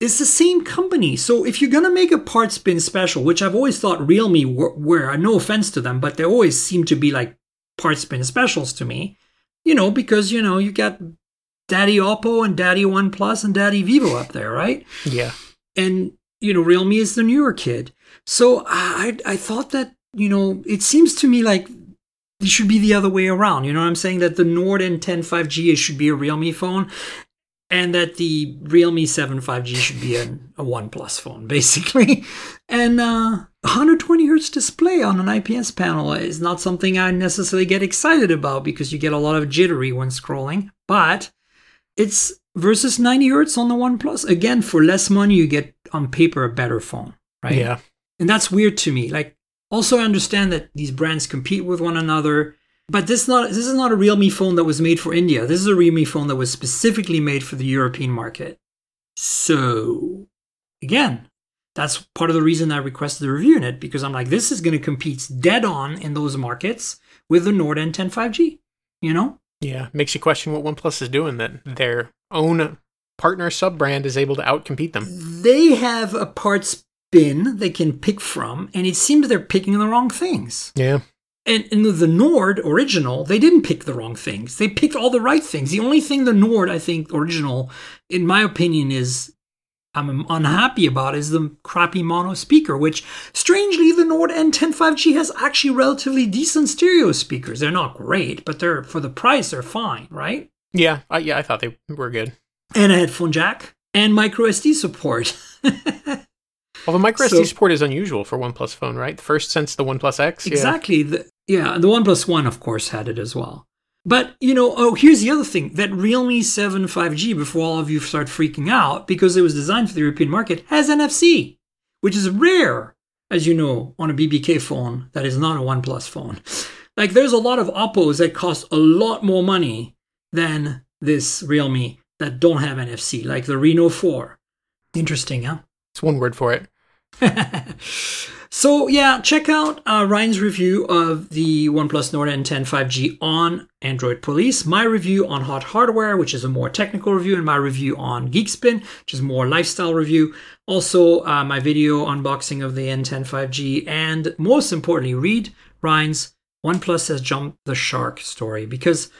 it's the same company. So if you're going to make a parts bin special which i've always thought realme were, were no offense to them but they always seem to be like parts bin specials to me you know because you know you got daddy oppo and daddy oneplus and daddy vivo up there right? Yeah. and you know realme is the newer kid. So i i thought that you know it seems to me like it should be the other way around you know what i'm saying that the nord n10 5g should be a realme phone and that the realme 7 5g should be a, a oneplus phone *laughs* basically and uh 120 hertz display on an ips panel is not something i necessarily get excited about because you get a lot of jittery when scrolling but it's versus 90 hertz on the OnePlus. Again, for less money, you get on paper a better phone, right? Yeah. And that's weird to me. Like, also I understand that these brands compete with one another, but this not this is not a Realme phone that was made for India. This is a Realme phone that was specifically made for the European market. So, again, that's part of the reason I requested the review in it because I'm like, this is going to compete dead on in those markets with the Nord N10 5G. You know? Yeah, makes you question what OnePlus is doing that their own partner sub brand is able to outcompete them. They have a parts bin they can pick from, and it seems they're picking the wrong things. Yeah. And in the Nord original, they didn't pick the wrong things. They picked all the right things. The only thing the Nord, I think, original, in my opinion, is I'm unhappy about is the crappy mono speaker, which strangely the Nord N10 5G has actually relatively decent stereo speakers. They're not great, but they're for the price they're fine, right? Yeah, I, yeah, I thought they were good. And a headphone jack and micro SD support. *laughs* well, the micro So- SD support is unusual for OnePlus phone, right? First since the OnePlus X. yeah. Exactly. The, yeah, the OnePlus One, of course, had it as well. But you know, oh, here's the other thing: that Realme 7 5G, before all of you start freaking out, because it was designed for the European market, has NFC, which is rare, as you know, on a BBK phone that is not a OnePlus phone. *laughs* Like, there's a lot of Oppos that cost a lot more money than this Realme that don't have NFC, like the Reno 4. Interesting, huh? It's one word for it. *laughs* so yeah, check out uh, Ryne's review of the OnePlus Nord N10 5G on Android Police, my review on Hot Hardware, which is a more technical review, and my review on Geekspin, which is more lifestyle review. Also, uh, my video unboxing of the N10 5G, and most importantly, read Ryne's OnePlus has jumped the shark story because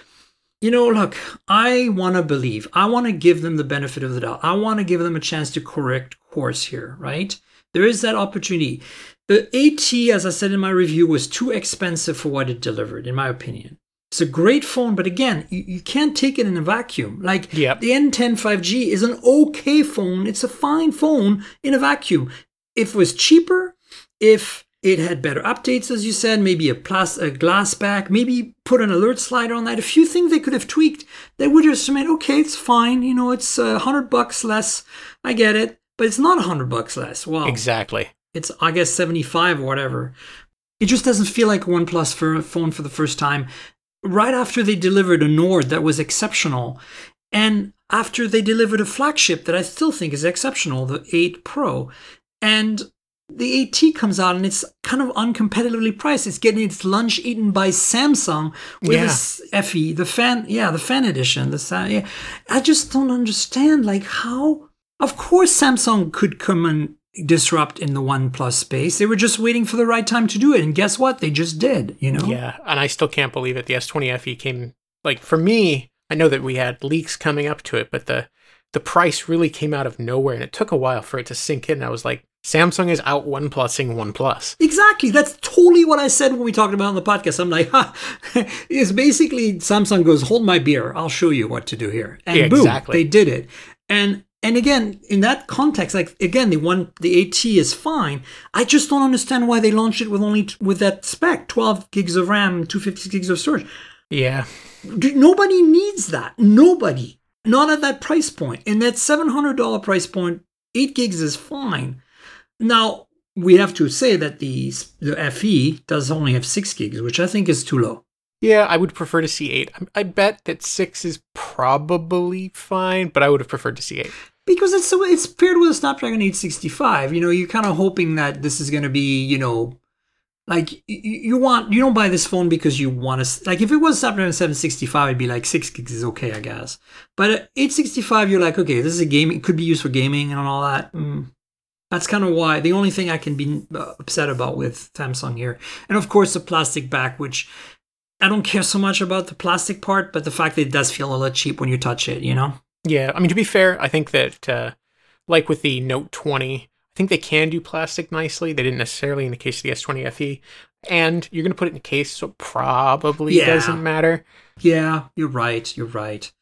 you know, look, I want to believe. I want to give them the benefit of the doubt. I want to give them a chance to correct course here, right? There is that opportunity. The 8T, as I said in my review, was too expensive for what it delivered, in my opinion. It's a great phone, but again, you, you can't take it in a vacuum. Like Yep. the N10 5G is an okay phone. It's a fine phone in a vacuum. If it was cheaper, if it had better updates, as you said, maybe a, plus, a glass back, maybe put an alert slider on that. A few things they could have tweaked. They would have just meant, okay, it's fine. You know, it's uh, a hundred bucks less. I get it, but it's not a hundred bucks less. Wow, Exactly. it's I guess seventy five or whatever. It just doesn't feel like a OnePlus for a phone for the first time. Right after they delivered a Nord that was exceptional, and after they delivered a flagship that I still think is exceptional, the 8 Pro, and the 8T comes out and it's kind of uncompetitively priced. It's getting its lunch eaten by Samsung with Yeah. this FE, the fan, yeah, the fan edition. The yeah. I just don't understand, like how. Of course, Samsung could come and disrupt in the OnePlus space. They were just waiting for the right time to do it, and guess what? They just did. You know. Yeah, and I still can't believe it. The S20 FE came like for me. I know that we had leaks coming up to it, but the the price really came out of nowhere, and it took a while for it to sink in. I was like, Samsung is out OnePlusing OnePlus. Exactly. That's totally what I said when we talked about it on the podcast. I'm like, *laughs* ha, it's basically Samsung goes, hold my beer. I'll show you what to do here. And Yeah, boom, exactly. they did it. And and again, in that context, like again, the one the 8T is fine. I just don't understand why they launched it with only with that spec, 12 gigs of RAM, 256 gigs of storage. Yeah, Nobody needs that. Nobody. Not at that price point. In that $700 price point, 8 gigs is fine. Now, we have to say that the, the FE does only have 6 gigs, which I think is too low. Yeah, I would prefer to see eight. I- bet that six is probably fine, but I would have preferred to see eight. Because it's so it's paired with a Snapdragon 865. You know, you're kind of hoping that this is going to be, you know, like you want you don't buy this phone because you want to like if it was Snapdragon 765 it'd be like 6 gigs is okay I guess but at 865 you're like okay this is a game it could be used for gaming and all that mm. that's kind of why the only thing I can be uh, upset about with Samsung here and of course the plastic back which I don't care so much about the plastic part but the fact that it does feel a little cheap when you touch it you know Yeah, I mean to be fair, I think that uh, like with the Note 20, I think they can do plastic nicely. They didn't necessarily in the case of the S20 FE, and you're going to put it in a case, so it probably Yeah. doesn't matter. Yeah, you're right. You're right.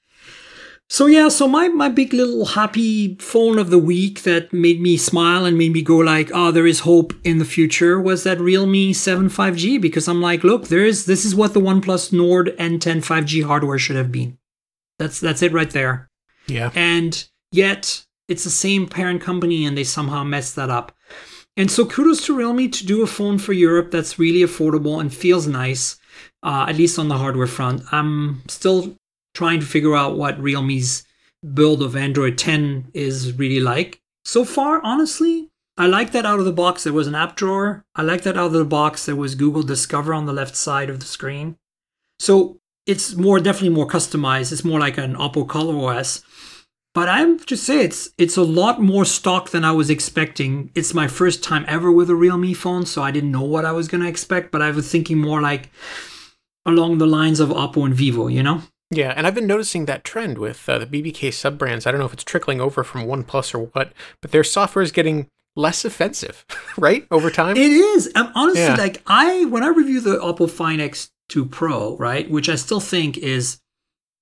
So yeah, so my my big little happy phone of the week that made me smile and made me go like, oh, there is hope in the future was that Realme 7 5G because I'm like, look, there is this is what the OnePlus Nord N10 5G hardware should have been. That's that's it right there. Yeah, And yet it's the same parent company and they somehow messed that up. And so kudos to Realme to do a phone for Europe that's really affordable and feels nice, uh, at least on the hardware front. I'm still trying to figure out what Realme's build of Android 10 is really like. So far, honestly, I like that out of the box there was an app drawer. I like that out of the box there was Google Discover on the left side of the screen. So it's more definitely more customized. It's more like an Oppo Color OS. But I'm just say it's it's a lot more stock than I was expecting. It's my first time ever with a Realme phone, so I didn't know what I was gonna expect. But I was thinking more like along the lines of Oppo and Vivo, you know? Yeah, and I've been noticing that trend with uh, the BBK sub brands. I don't know if it's trickling over from OnePlus or what, but their software is getting less offensive, *laughs* right? Over time. It is. I'm honestly Yeah. like I when I review the Oppo Find X2 Pro, right, which I still think is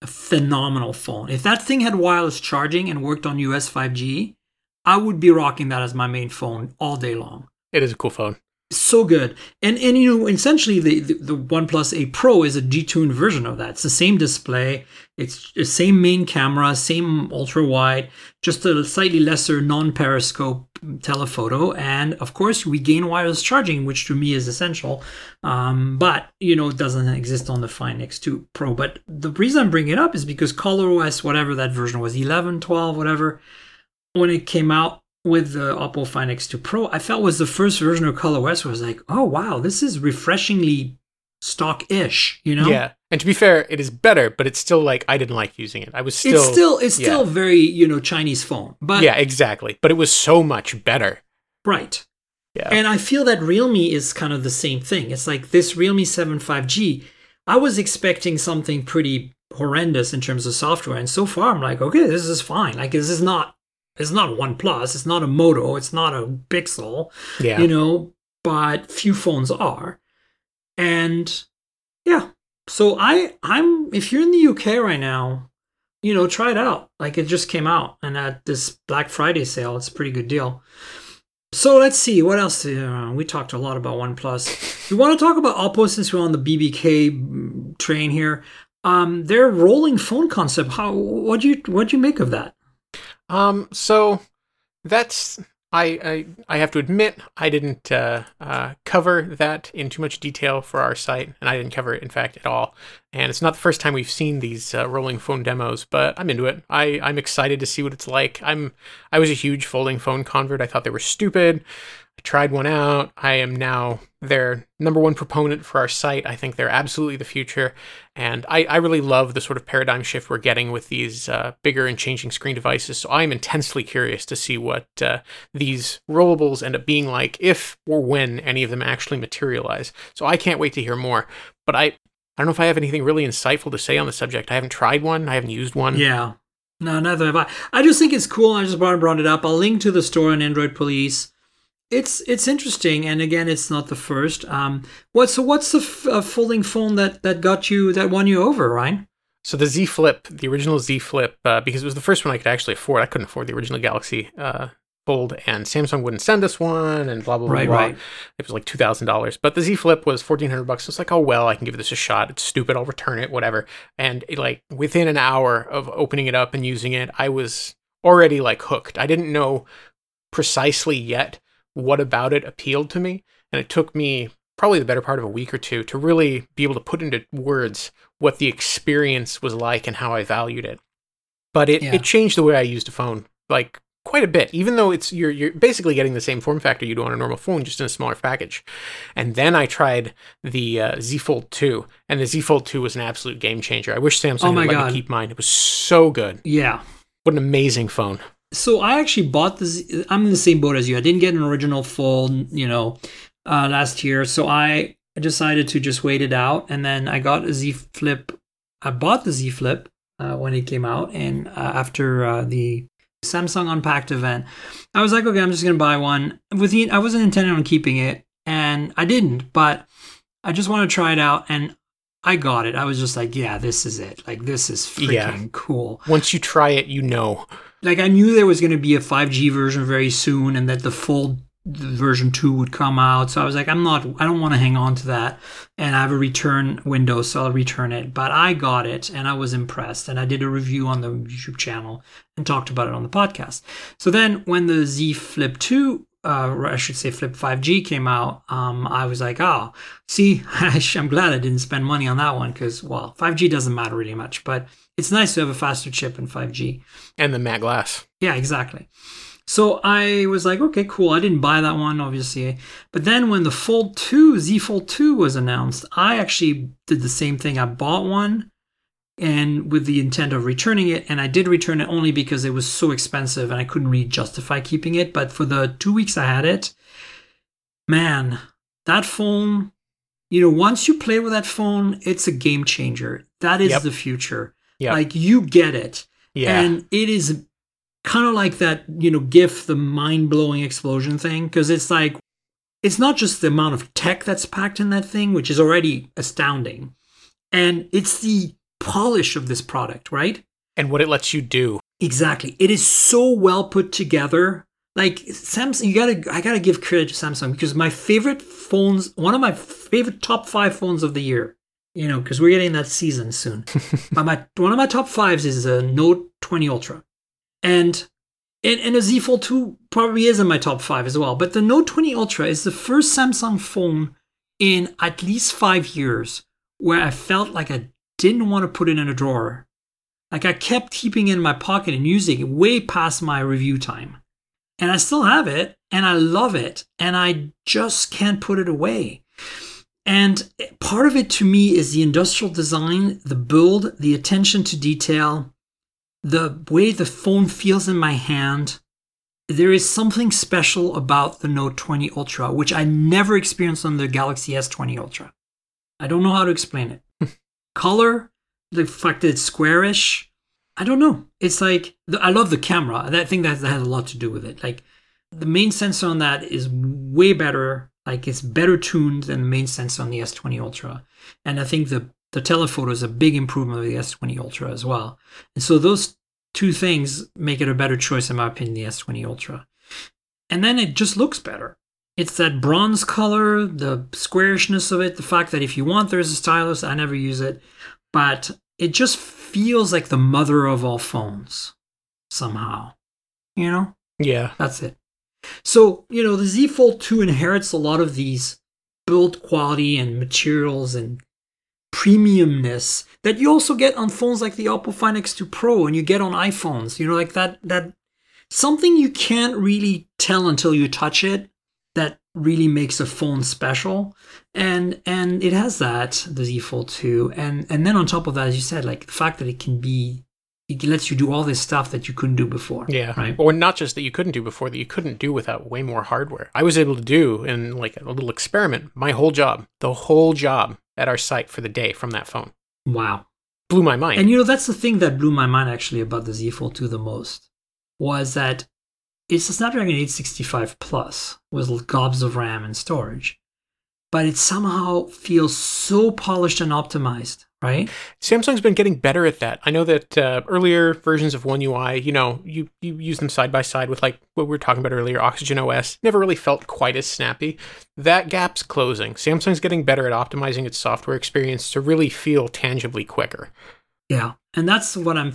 a phenomenal phone. If that thing had wireless charging and worked on US 5G, I would be rocking that as my main phone all day long. it is a cool phone. So good. And and you know, essentially the, the the OnePlus 8 Pro is a detuned version of that. It's the same display, it's the same main camera, same ultra wide, just a slightly lesser non-periscope telephoto, and of course we gain wireless charging, which to me is essential. Um, but you know, it doesn't exist on the Find X2 Pro. But the reason I'm bringing it up is because color os whatever that version was, 11, 12, whatever, when it came out with the Oppo Find X2 Pro, I felt was the first version of ColorOS where I was like, oh wow, this is refreshingly stock-ish, you know? Yeah, and to be fair, it is better, but it's still like I didn't like using it. I was still, it's still it's yeah. still very, you know, Chinese phone. But yeah, exactly. But it was so much better. right. Yeah, And I feel that Realme is kind of the same thing. It's like this Realme 7 5G, I was expecting something pretty horrendous in terms of software. And so far I'm like, okay, this is fine. Like this is not it's not OnePlus, it's not a Moto, it's not a Pixel, yeah. you know, but few phones are. And yeah. So I I'm if you're in the UK right now, you know, try it out. Like it just came out and at this Black Friday sale, it's a pretty good deal. So let's see what else. Uh, we talked a lot about OnePlus. we want to talk about Oppo since we're on the BBK mm, train here. Um, their rolling phone concept. How what do you what do you make of that? Um, so that's I I, I have to admit I didn't uh, uh, cover that in too much detail for our site, and I didn't cover it in fact at all. And it's not the first time we've seen these uh, rolling phone demos, but I'm into it. I I'm excited to see what it's like. I'm I was a huge folding phone convert. I thought they were stupid. Tried one out. I am now their number one proponent for our site. I think they're absolutely the future. And I, I really love the sort of paradigm shift we're getting with these uh, bigger and changing screen devices. So I'm intensely curious to see what uh, these rollables end up being like if or when any of them actually materialize. So I can't wait to hear more. But I, I don't know if I have anything really insightful to say on the subject. I haven't tried one, I haven't used one. Yeah, no, neither have I. I just think it's cool. I just brought brought it up. I'll link to the store on Android Police. It's it's interesting, and again, it's not the first. Um, what so what's the f- uh, folding phone that that got you that won you over, Ryne? So the Z Flip, the original Z Flip, uh, because it was the first one I could actually afford. I couldn't afford the original Galaxy uh, Fold, and Samsung wouldn't send us one, and blah blah blah. Right, blah. right. It was like two thousand dollars, but the Z Flip was fourteen hundred bucks. It's like, oh well, I can give this a shot. It's stupid. I'll return it, whatever. And it, like within an hour of opening it up and using it, I was already like hooked. I didn't know precisely yet what about it appealed to me, and it took me probably the better part of a week or two to really be able to put into words what the experience was like and how I valued it. But it, Yeah. it changed the way I used a phone like quite a bit. Even though it's you're you're basically getting the same form factor you do on a normal phone, just in a smaller package. And then I tried the uh, Z Fold 2, and the Z Fold 2 was an absolute game changer. I wish Samsung Oh would let God. me keep mine. It was so good. Yeah. What an amazing phone. So I actually bought this. I'm in the same boat as you. I didn't get an original fold, you know, uh, last year. So I decided to just wait it out, and then I got a Z Flip. I bought the Z Flip uh, when it came out, and uh, after uh, the Samsung Unpacked event, I was like, okay, I'm just gonna buy one. With the, I wasn't intending on keeping it, and I didn't, but I just want to try it out, and I got it. I was just like, yeah, this is it. Like this is freaking Yeah. cool Once you try it, you know. Like I knew there was going to be a 5G version very soon and that the full version 2 would come out. So I was like I'm not I don't want to hang on to that and I have a return window so I'll return it. But I got it and I was impressed and I did a review on the YouTube channel and talked about it on the podcast. So then when the Z Flip 2 uh, or I should say Flip 5G came out, um, I was like, oh, see, *laughs* I'm glad I didn't spend money on that one because, well, 5G doesn't matter really much, but it's nice to have a faster chip in 5G. And the matte glass. Yeah, exactly. So I was like, okay, cool. I didn't buy that one, obviously. But then when the Fold 2, Z Fold 2 was announced, I actually did the same thing. I bought one and with the intent of returning it. And I did return it only because it was so expensive and I couldn't really justify keeping it. But for the two weeks I had it, man, that phone, you know, once you play with that phone, it's a game changer. That is Yep. the future. Yep. Like you get it. Yeah. And it is kind of like that, you know, GIF, the mind blowing explosion thing, because it's like, it's not just the amount of tech that's packed in that thing, which is already astounding, and it's the polish of this product, right? and what it lets you do. Exactly. It is so well put together. Like Samsung, you gotta, I gotta give credit to Samsung because my favorite phones, one of my favorite top five phones of the year, you know, because we're getting that season soon. *laughs* but my one of my top fives is a Note 20 Ultra, and and, and a Z Fold 2 probably is in my top five as well. But the Note 20 Ultra is the first Samsung phone in at least five years where I felt like I didn't want to put it in a drawer. Like I kept keeping it in my pocket and using it way past my review time. And I still have it and I love it and I just can't put it away. And part of it to me is the industrial design, the build, the attention to detail, the way the phone feels in my hand. There is something special about the Note 20 Ultra, which I never experienced on the Galaxy S20 Ultra. I don't know how to explain it. Color, the fact that it's squarish, I don't know. It's like I love the camera. I think that, that has a lot to do with it. Like the main sensor on that is way better. Like it's better tuned than the main sensor on the S20 Ultra, and I think the the telephoto is a big improvement of the S20 Ultra as well. And so those two things make it a better choice, in my opinion, the S20 Ultra. And then it just looks better. It's that bronze color, the squarishness of it, the fact that if you want, there's a stylus. I never use it, but it just feels like the mother of all phones somehow. You know? Yeah. That's it. So, you know, the Z Fold 2 inherits a lot of these build quality and materials and premiumness that you also get on phones like the Oppo Find X2 Pro and you get on iPhones. You know, like that that something you can't really tell until you touch it really makes a phone special. And and it has that, the Z Fold 2. And and then on top of that, as you said, like the fact that it can be it lets you do all this stuff that you couldn't do before. Yeah. Right. Or not just that you couldn't do before, that you couldn't do without way more hardware. I was able to do in like a little experiment my whole job, the whole job at our site for the day from that phone. Wow. Blew my mind. And you know, that's the thing that blew my mind actually about the Z Fold 2 the most was that it's a Snapdragon 865 Plus with gobs of RAM and storage, but it somehow feels so polished and optimized, right? Samsung's been getting better at that. I know that uh, earlier versions of One UI, you know, you, you use them side by side with like what we were talking about earlier, Oxygen OS, never really felt quite as snappy. That gap's closing. Samsung's getting better at optimizing its software experience to really feel tangibly quicker. Yeah. And that's what I'm.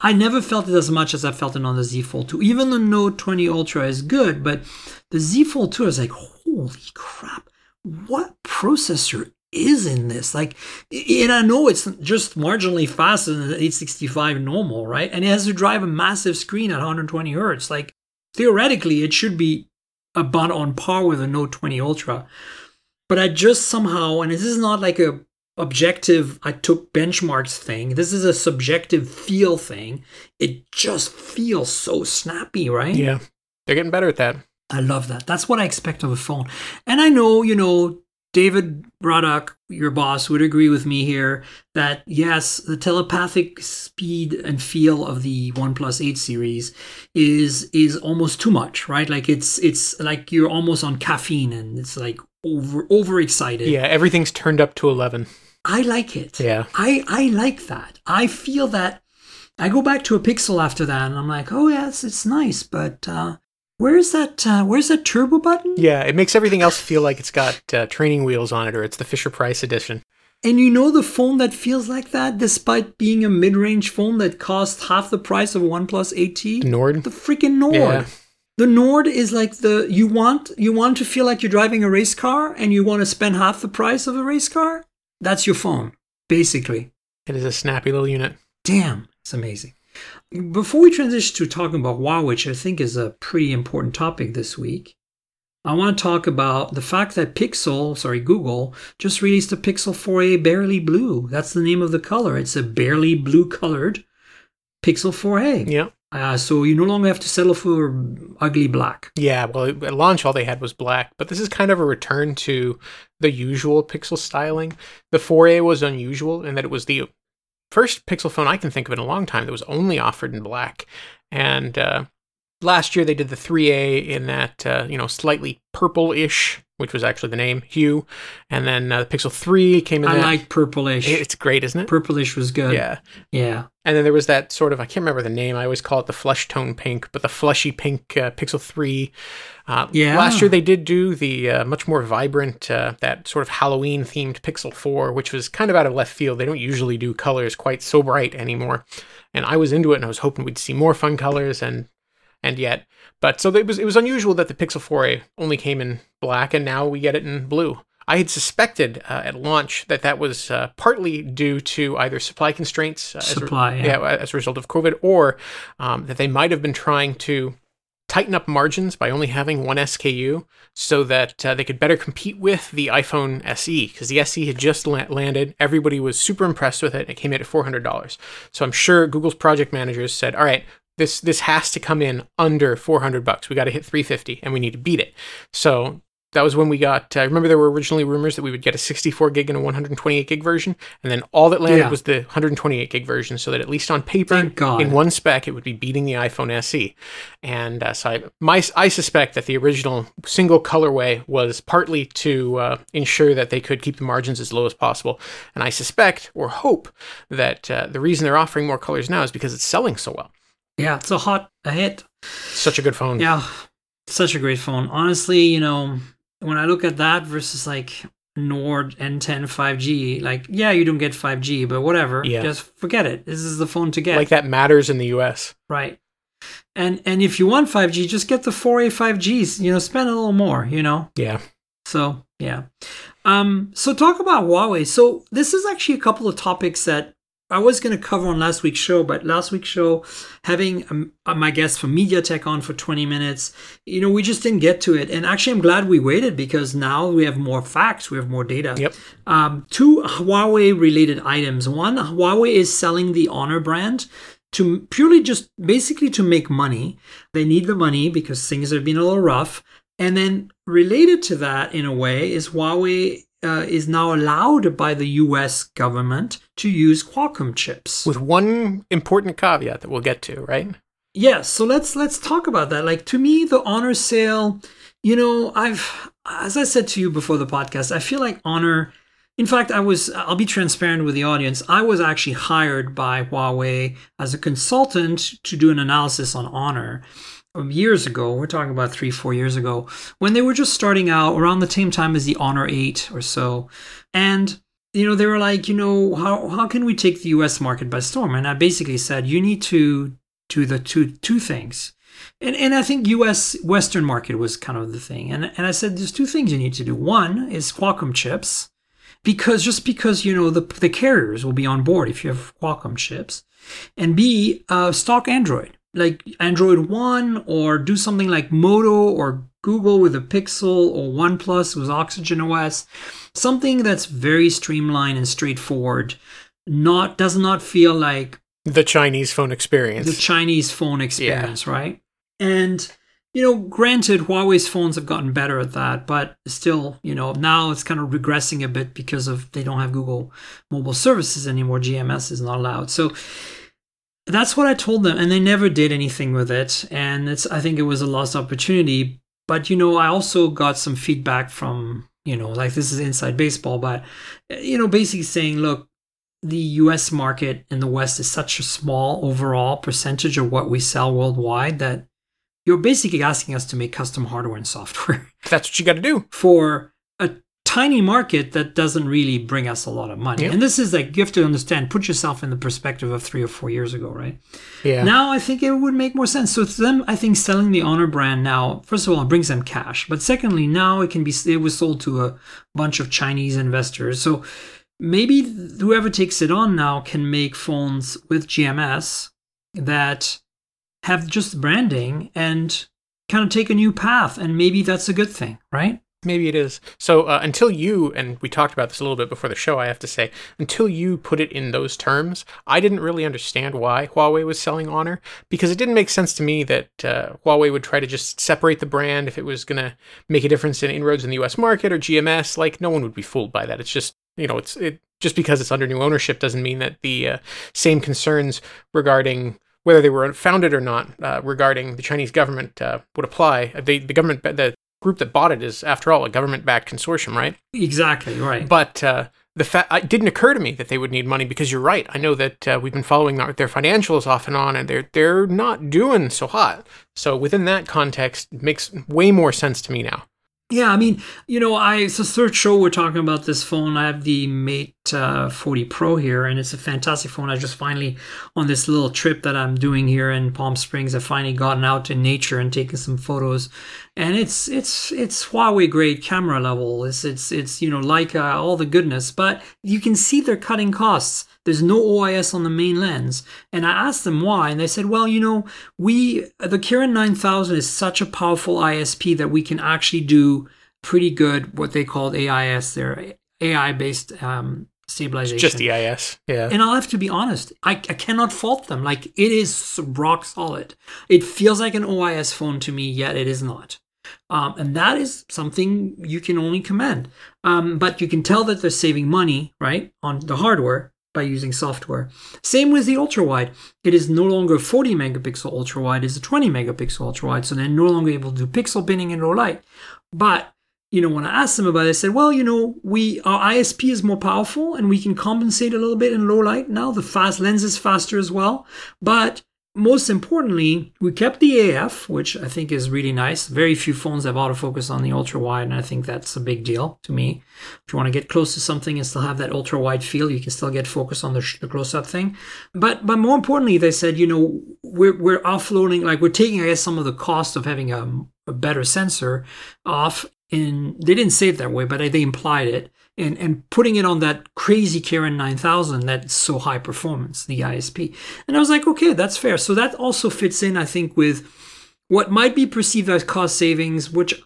I never felt it as much as I felt it on the Z Fold 2. Even the Note 20 Ultra is good, but the Z Fold 2 is like, holy crap, what processor is in this? Like, and I know it's just marginally faster than the 865 normal, right? And it has to drive a massive screen at 120 hertz. Like, theoretically, it should be about on par with a Note 20 Ultra. But I just somehow, and this is not like a objective I took benchmarks thing. This is a subjective feel thing. It just feels so snappy, right? Yeah. They're getting better at that. I love that. That's what I expect of a phone. And I know, you know, David Ruddock, your boss, would agree with me here that yes, the telepathic speed and feel of the OnePlus 8 series is is almost too much, right? Like it's it's like you're almost on caffeine and it's like over overexcited. Yeah, everything's turned up to 11. I like it. Yeah. I, I like that. I feel that I go back to a pixel after that and I'm like, oh yes, it's nice, but uh, where's that uh, where's that turbo button? Yeah, it makes everything else feel like it's got uh, training wheels on it or it's the Fisher Price edition. And you know the phone that feels like that, despite being a mid-range phone that costs half the price of OnePlus 8T? Nord? The freaking Nord. Yeah. The Nord is like the you want you want to feel like you're driving a race car and you want to spend half the price of a race car? That's your phone, basically. It is a snappy little unit. Damn, it's amazing. before we transition to talking about Huawei, which I think is a pretty important topic this week, I want to talk about the fact that Pixel, sorry, Google, just released a Pixel 4a Barely Blue. That's the name of the color. It's a barely blue colored Pixel 4a. Yeah. Uh, so you no longer have to settle for ugly black. Yeah, well, at launch, all they had was black, but this is kind of a return to the usual Pixel styling. The 4A was unusual in that it was the first Pixel phone I can think of in a long time that was only offered in black. And uh, last year they did the 3A in that, uh, you know, slightly purple-ish, which was actually the name, hue. And then uh, the Pixel 3 came in I that. like purplish. It's great, isn't it? Purplish was good. yeah. Yeah. And then there was that sort of, I can't remember the name, I always call it the flesh tone pink, but the fleshy pink uh, Pixel 3. Uh, Yeah. Last year they did do the uh, much more vibrant, uh, that sort of Halloween themed Pixel 4, which was kind of out of left field. They don't usually do colors quite so bright anymore. And I was into it and I was hoping we'd see more fun colors and and yet. But so it was it was unusual that the Pixel 4a only came in black and now we get it in blue. I had suspected uh, at launch that that was uh, partly due to either supply constraints, uh, as a- Supply, yeah. as a result of COVID, or um, that they might have been trying to tighten up margins by only having one SKU so that uh, they could better compete with the iPhone SE because the SE had just la- landed. Everybody was super impressed with it. It came in at $400. So I'm sure Google's project managers said, all right, this this has to come in under 400 bucks. We got to hit 350 and we need to beat it. So that was when we got. I remember there were originally rumors that we would get a 64 gig and a 128 gig version, and then all that landed Yeah. was the 128 gig version, so that at least on paper, in one spec, it would be beating the iPhone SE. And uh, so I, my, I suspect that the original single colorway was partly to uh, ensure that they could keep the margins as low as possible. And I suspect or hope that uh, the reason they're offering more colors now is because it's selling so well. Yeah. It's a hot a hit. Such a good phone. Yeah. Such a great phone. Honestly, you know, when I look at that versus like Nord N10 5G, like, yeah, you don't get 5G, but whatever. Yeah. Just forget it. This is the phone to get. Like that matters in the US. Right. And and if you want 5G, just get the 4A 5Gs, you know, spend a little more, you know. Yeah. So, yeah. Um so talk about Huawei. So, this is actually a couple of topics that I was going to cover on last week's show, but last week's show having um, uh, my guest from MediaTek on for 20 minutes, you know, we just didn't get to it. And actually I'm glad we waited because now we have more facts, we have more data. Yep. Um, two Huawei related items. One, Huawei is selling the Honor brand to purely just basically to make money. They need the money because things have been a little rough. And then related to that, in a way, is Huawei uh, is now allowed by the U.S. government to use Qualcomm chips. With one important caveat that we'll get to, right? Yes, so let's let's talk about that. Like to me, the honor sale, you know, I've as I said to you before the podcast, I feel like honor. In fact, I was I'll be transparent with the audience. I was actually hired by Huawei as a consultant to do an analysis on honor years ago. We're talking about three, four years ago when they were just starting out around the same time as the Honor 8 or so. And you know, they were like, you know, how how can we take the US market by storm? And I basically said, you need to do the two two things. And and I think US Western market was kind of the thing. And and I said there's two things you need to do. One is Qualcomm chips. Because just because you know the the carriers will be on board if you have Qualcomm chips, and B uh, stock Android like Android One or do something like Moto or Google with a Pixel or OnePlus with Oxygen OS, something that's very streamlined and straightforward. Not does not feel like The Chinese phone experience. the Chinese phone experience, right? And you know, granted, Huawei's phones have gotten better at that, but still, you know, now it's kind of regressing a bit because of they don't have Google mobile services anymore. GMS is not allowed. So that's what I told them, and they never did anything with it. And it's I think it was a lost opportunity. But you know, I also got some feedback from you know, like this is inside baseball, but you know, basically saying, look, the US market in the West is such a small overall percentage of what we sell worldwide that you're basically asking us to make custom hardware and software That's what you got to do. *laughs* for tiny market that doesn't really bring us a lot of money. Yeah. And this is like, you have to understand, put yourself in the perspective of three or four years ago, right? Yeah. Now I think it would make more sense. So to them, I think selling the Honor brand now, first of all, it brings them cash. But secondly, now it can be it was sold to a bunch of Chinese investors. So maybe whoever takes it on now can make phones with GMS that have just branding and kind of take a new path. And maybe that's a good thing, right? Maybe it is. So uh, until you, and we talked about this a little bit before the show, I have to say, until you put it in those terms, I didn't really understand why Huawei was selling Honor because it didn't make sense to me that uh, Huawei would try to just separate the brand if it was going to make a difference in inroads in the US market or GMS. Like, no one would be fooled by that. It's just, you know, it's it just because it's under new ownership doesn't mean that the uh, same concerns regarding whether they were founded or not uh, regarding the Chinese government uh, would apply. They, the government, the group that bought it is, after all, a government-backed consortium, right? Exactly right. But uh, the fact it didn't occur to me that they would need money because you're right. I know that uh, we've been following their, their financials off and on, and they're they're not doing so hot. So within that context, it makes way more sense to me now. Yeah, I mean, you know, I it's the third show we're talking about this phone. I have the Mate uh, 40 Pro here, and it's a fantastic phone. I just finally, on this little trip that I'm doing here in Palm Springs, I've finally gotten out in nature and taken some photos, and it's it's it's Huawei grade camera level. It's it's it's you know like uh, all the goodness, but you can see they're cutting costs. There's no OIS on the main lens. And I asked them why, and they said, well, you know, we, the Kirin 9000 is such a powerful ISP that we can actually do pretty good what they called AIS, their AI based um, stabilization. It's just EIS, yeah. And I'll have to be honest, I, I cannot fault them. Like, it is rock solid. It feels like an OIS phone to me, yet it is not. Um, and that is something you can only commend. Um, but you can tell that they're saving money, right, on the hardware by using software. Same with the ultra wide. It is no longer 40 megapixel ultra wide, it's a 20 megapixel ultra wide. So they're no longer able to do pixel binning in low light. But you know, when I asked them about it, they said, well, you know, we our ISP is more powerful and we can compensate a little bit in low light now. The fast lens is faster as well. But most importantly, we kept the AF, which I think is really nice. Very few phones have autofocus on the ultra wide, and I think that's a big deal to me. If you want to get close to something and still have that ultra wide feel, you can still get focus on the, the close up thing. But but more importantly, they said, you know, we're we're offloading, like we're taking, I guess, some of the cost of having a, a better sensor off. In they didn't say it that way, but they implied it and, and putting it on that crazy Kirin 9000 that's so high performance, the ISP. And I was like, okay, that's fair. So that also fits in, I think, with what might be perceived as cost savings, which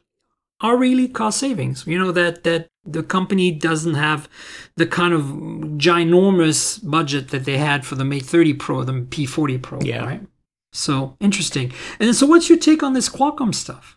are really cost savings. You know, that, that the company doesn't have the kind of ginormous budget that they had for the Mate 30 Pro, the P40 Pro, Yeah. right? So interesting. And so what's your take on this Qualcomm stuff?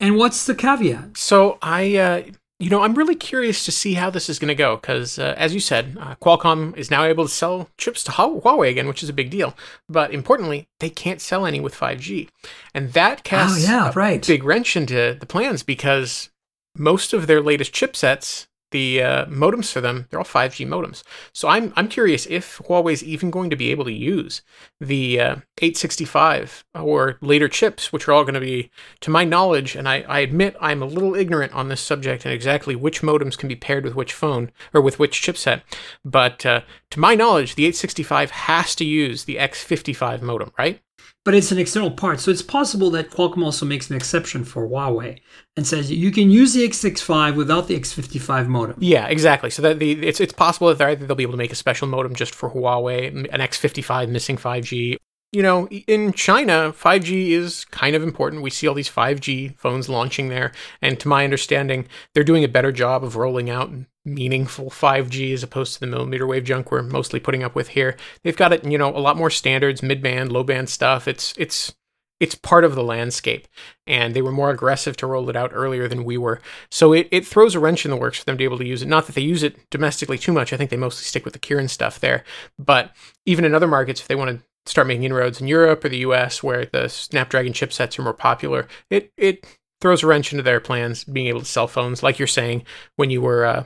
And what's the caveat? So I, uh, you know, I'm really curious to see how this is going to go because, uh, as you said, uh, Qualcomm is now able to sell chips to Huawei again, which is a big deal. But importantly, they can't sell any with 5G, and that casts Oh, yeah, a right. big wrench into the plans because most of their latest chipsets, the uh, modems for them, they're all 5G modems. So I'm I'm curious if Huawei's even going to be able to use the uh, 865 or later chips, which are all going to be, to my knowledge, and I, I admit I'm a little ignorant on this subject and exactly which modems can be paired with which phone or with which chipset. But uh, to my knowledge, the 865 has to use the X55 modem, right? But it's an external part. So it's possible that Qualcomm also makes an exception for Huawei and says you can use the 865 without the X55 modem. Yeah, exactly. So that the it's it's possible that they'll be able to make a special modem just for Huawei, an X55 missing 5G. You know, in China, 5G is kind of important. We see all these 5G phones launching there, and to my understanding, they're doing a better job of rolling out meaningful 5G as opposed to the millimeter wave junk we're mostly putting up with here. They've got it, you know, a lot more standards, mid-band, low-band stuff. It's it's it's part of the landscape and they were more aggressive to roll it out earlier than we were so it, it throws a wrench in the works for them to be able to use it not that they use it domestically too much i think they mostly stick with the Kirin stuff there but even in other markets if they want to start making inroads in europe or the us where the snapdragon chipsets are more popular it it throws a wrench into their plans being able to sell phones like you're saying when you were uh,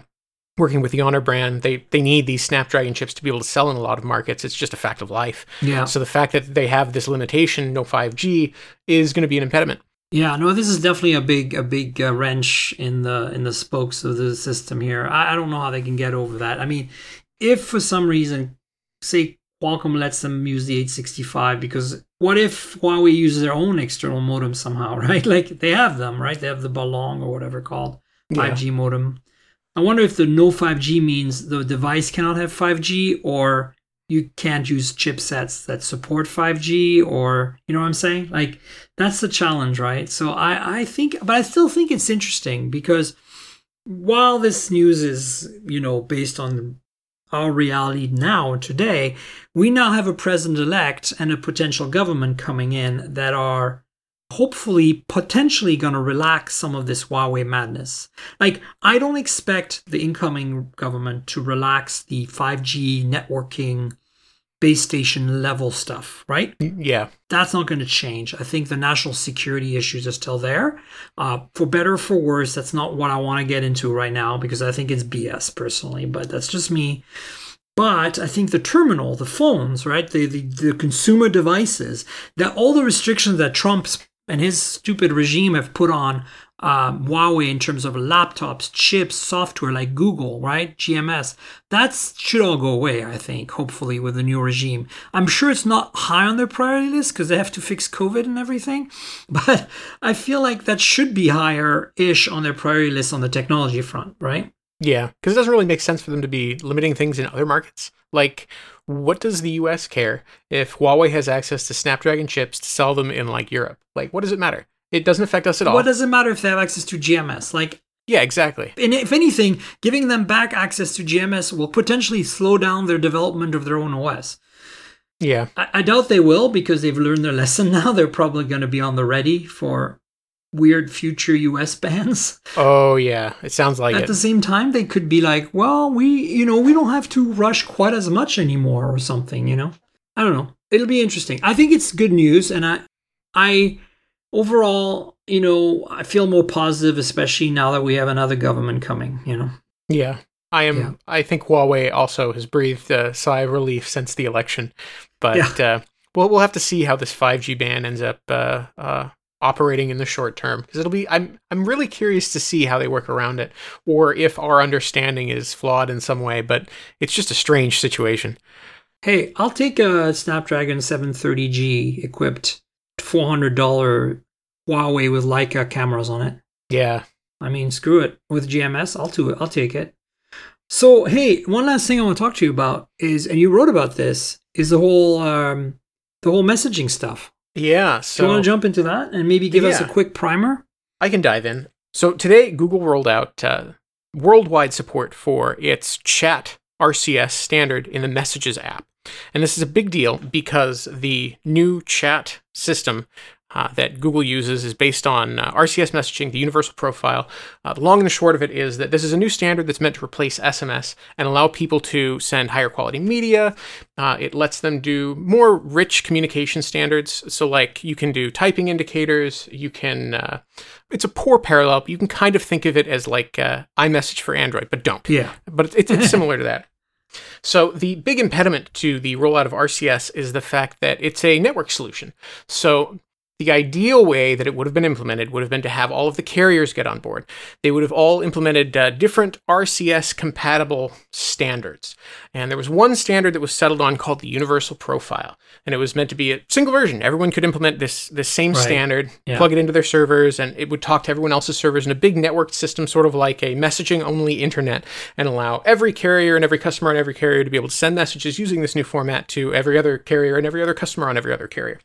working with the honor brand they they need these snapdragon chips to be able to sell in a lot of markets it's just a fact of life Yeah. so the fact that they have this limitation, no 5G, is going to be an impediment. Yeah, no, this is definitely a big a big uh, wrench in the in the spokes of the system here. I, I don't know how they can get over that. I mean, if for some reason, say Qualcomm lets them use the 865, because what if Huawei uses their own external modem somehow, *laughs* right? Like they have them, right? They have the Balong or whatever called 5G modem. I wonder if the no 5G means the device cannot have 5G or you can't use chipsets that support 5G or you know what I'm saying? Like that's the challenge, right? So I I think but I still think it's interesting because while this news is, you know, based on our reality now today, we now have a president elect and a potential government coming in that are hopefully potentially going to relax some of this Huawei madness. Like, I don't expect the incoming government to relax the 5G networking base station level stuff, right? Yeah. That's not going to change. I think the national security issues are still there. Uh, for better or for worse, that's not what I want to get into right now because I think it's BS personally, but that's just me. But I think the terminal, the phones, right, the, the, the consumer devices, that all the restrictions that Trump's and his stupid regime have put on um, Huawei in terms of laptops, chips, software like Google, right? GMS. That should all go away, I think, hopefully, with the new regime. I'm sure it's not high on their priority list because they have to fix COVID and everything, *laughs* but I feel like that should be higher ish on their priority list on the technology front, right? Yeah, because it doesn't really make sense for them to be limiting things in other markets. Like, what does the US care if Huawei has access to Snapdragon chips to sell them in like Europe? Like, what does it matter? It doesn't affect us at all. What does it matter if they have access to GMS? Like, yeah, exactly. And if anything, giving them back access to GMS will potentially slow down their development of their own OS. Yeah. I, I doubt they will because they've learned their lesson *laughs* now. They're probably going to be on the ready for weird future US bans. Oh yeah, it sounds like At it. the same time, they could be like, well, we, you know, we don't have to rush quite as much anymore or something, you know? I don't know. It'll be interesting. I think it's good news and I I overall, you know, I feel more positive especially now that we have another government coming, you know. yeah. I am. Yeah. I think Huawei also has breathed a sigh of relief since the election, but uh, well, we'll have to see how this 5G ban ends up uh, uh, operating in the short term because it'll be. I'm. I'm really curious to see how they work around it, or if our understanding is flawed in some way. But it's just a strange situation. Hey, I'll take a Snapdragon 730G equipped $400 Huawei with Leica cameras on it. Yeah. I mean, screw it. With GMS, I'll do it. I'll take it. So, hey, one last thing I want to talk to you about is, and you wrote about this, is the whole um, the whole messaging stuff. Yeah. Do So you want to jump into that and maybe give us a quick primer? I can dive in. So today, Google rolled out uh, worldwide support for its chat RCS standard in the Messages app. And this is a big deal because the new chat system uh, that Google uses is based on uh, RCS messaging, the universal profile. Uh, the long and the short of it is that this is a new standard that's meant to replace SMS and allow people to send higher quality media. Uh, it lets them do more rich communication standards. So, like, you can do typing indicators, you can. Uh, it's a poor parallel. But you can kind of think of it as like uh, iMessage for Android, but don't Yeah. but it's, it's similar to that. So the big impediment to the rollout of RCS is the fact that it's a network solution. So the ideal way that it would have been implemented would have been to have all of the carriers get on board. They would have all implemented uh, different RCS compatible standards. And there was one standard that was settled on called the Universal Profile, and it was meant to be a single version. Everyone could implement this this same Right. standard, Yeah. plug it into their servers, and it would talk to everyone else's servers in a big networked system, sort of like a messaging only internet, and allow every carrier and every customer on every carrier to be able to send messages using this new format to every other carrier and every other customer on every other carrier.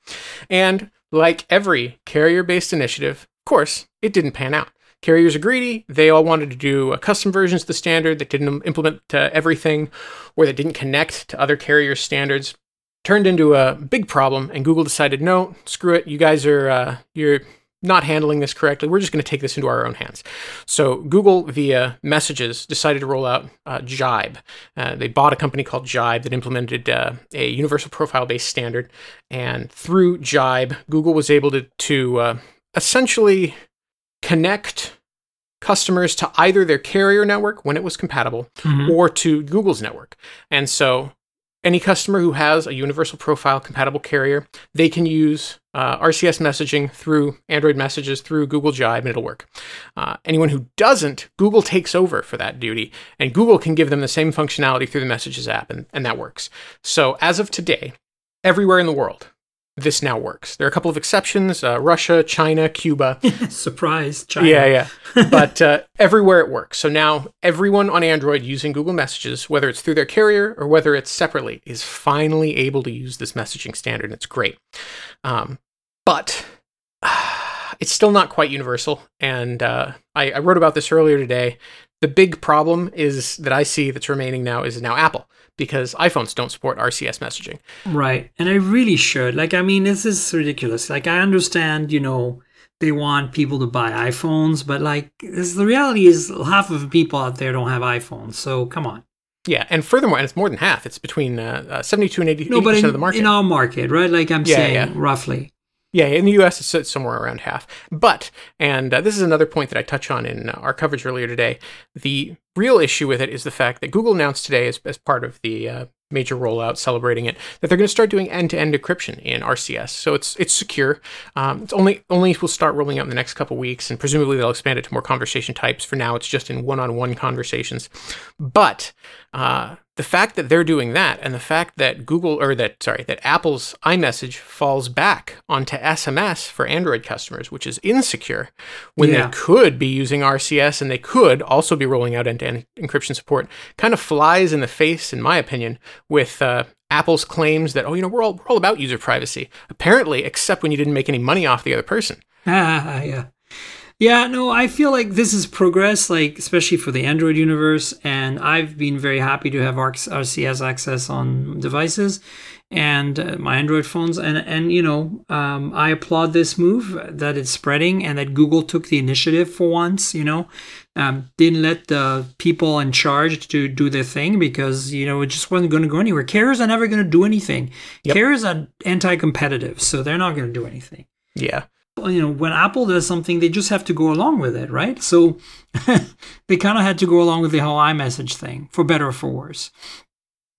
And like every carrier based initiative, of course, it didn't pan out. Carriers are greedy. They all wanted to do uh, custom versions of the standard that didn't implement uh, everything or that didn't connect to other carrier standards. Turned into a big problem, and Google decided, no, screw it. You guys are uh, you're not handling this correctly. We're just going to take this into our own hands. So Google, via messages, decided to roll out uh, Jibe. Uh, they bought a company called Jibe that implemented uh, a universal profile-based standard, and through Jibe, Google was able to to uh, essentially connect customers to either their carrier network when it was compatible Mhm. or to Google's network. And so any customer who has a universal profile compatible carrier, they can use uh, RCS messaging through Android messages through Google Jibe and it'll work. Uh, anyone who doesn't, Google takes over for that duty and Google can give them the same functionality through the Messages app and, and that works. So as of today, everywhere in the world, this now works. There are a couple of exceptions: uh, Russia, China, Cuba. *laughs* Surprise, China. Yeah, yeah. *laughs* but uh, everywhere it works. So now everyone on Android using Google Messages, whether it's through their carrier or whether it's separately, is finally able to use this messaging standard. And it's great. Um, but *sighs* it's still not quite universal. And uh, I, I wrote about this earlier today. The big problem is that I see that's remaining now is now Apple because iPhones don't support RCS messaging. Right. And I really should. Like, I mean, this is ridiculous. Like, I understand, you know, they want people to buy iPhones, but like, this, the reality is half of the people out there don't have iPhones. So come on. Yeah, and furthermore, and it's more than half. It's between uh, uh, 72 and 80 No, but in, of the market. in our market, right? Like I'm Yeah, saying, yeah. roughly. Yeah, in the US, it's- somewhere around half. But, and uh, this is another point that I touch on in uh, our coverage earlier today, the real issue with it is the fact that Google announced today, as, as part of the uh, major rollout celebrating it, that they're going to start doing end-to-end encryption in RCS. So it's it's secure. Um, it's only only will start rolling out in the next couple weeks, and presumably they'll expand it to more conversation types. For now, it's just in one-on-one conversations. But uh, the fact that they're doing that, and the fact that Google or that sorry that Apple's iMessage falls back onto SMS for Android customers, which is insecure, when Yeah. they could be using RCS and they could also be rolling out end-to-end encryption support, kind of flies in the face, in my opinion, with. Uh, Apple's claims that oh you know we're all we're all about user privacy apparently except when you didn't make any money off the other person Ah, *laughs* yeah. Yeah, no, I feel like this is progress, like especially for the Android universe, and I've been very happy to have RCS access on devices and uh, my Android phones, and and you know, um, I applaud this move that it's spreading and that Google took the initiative for once. You know, um, didn't let the people in charge to do their thing because you know it just wasn't going to go anywhere. Carriers are never going to do anything. Yep. Carriers are anti-competitive, so they're not going to do anything yeah you know when apple does something they just have to go along with it right? So *laughs* they kind of had to go along with the whole iMessage thing for better or for worse.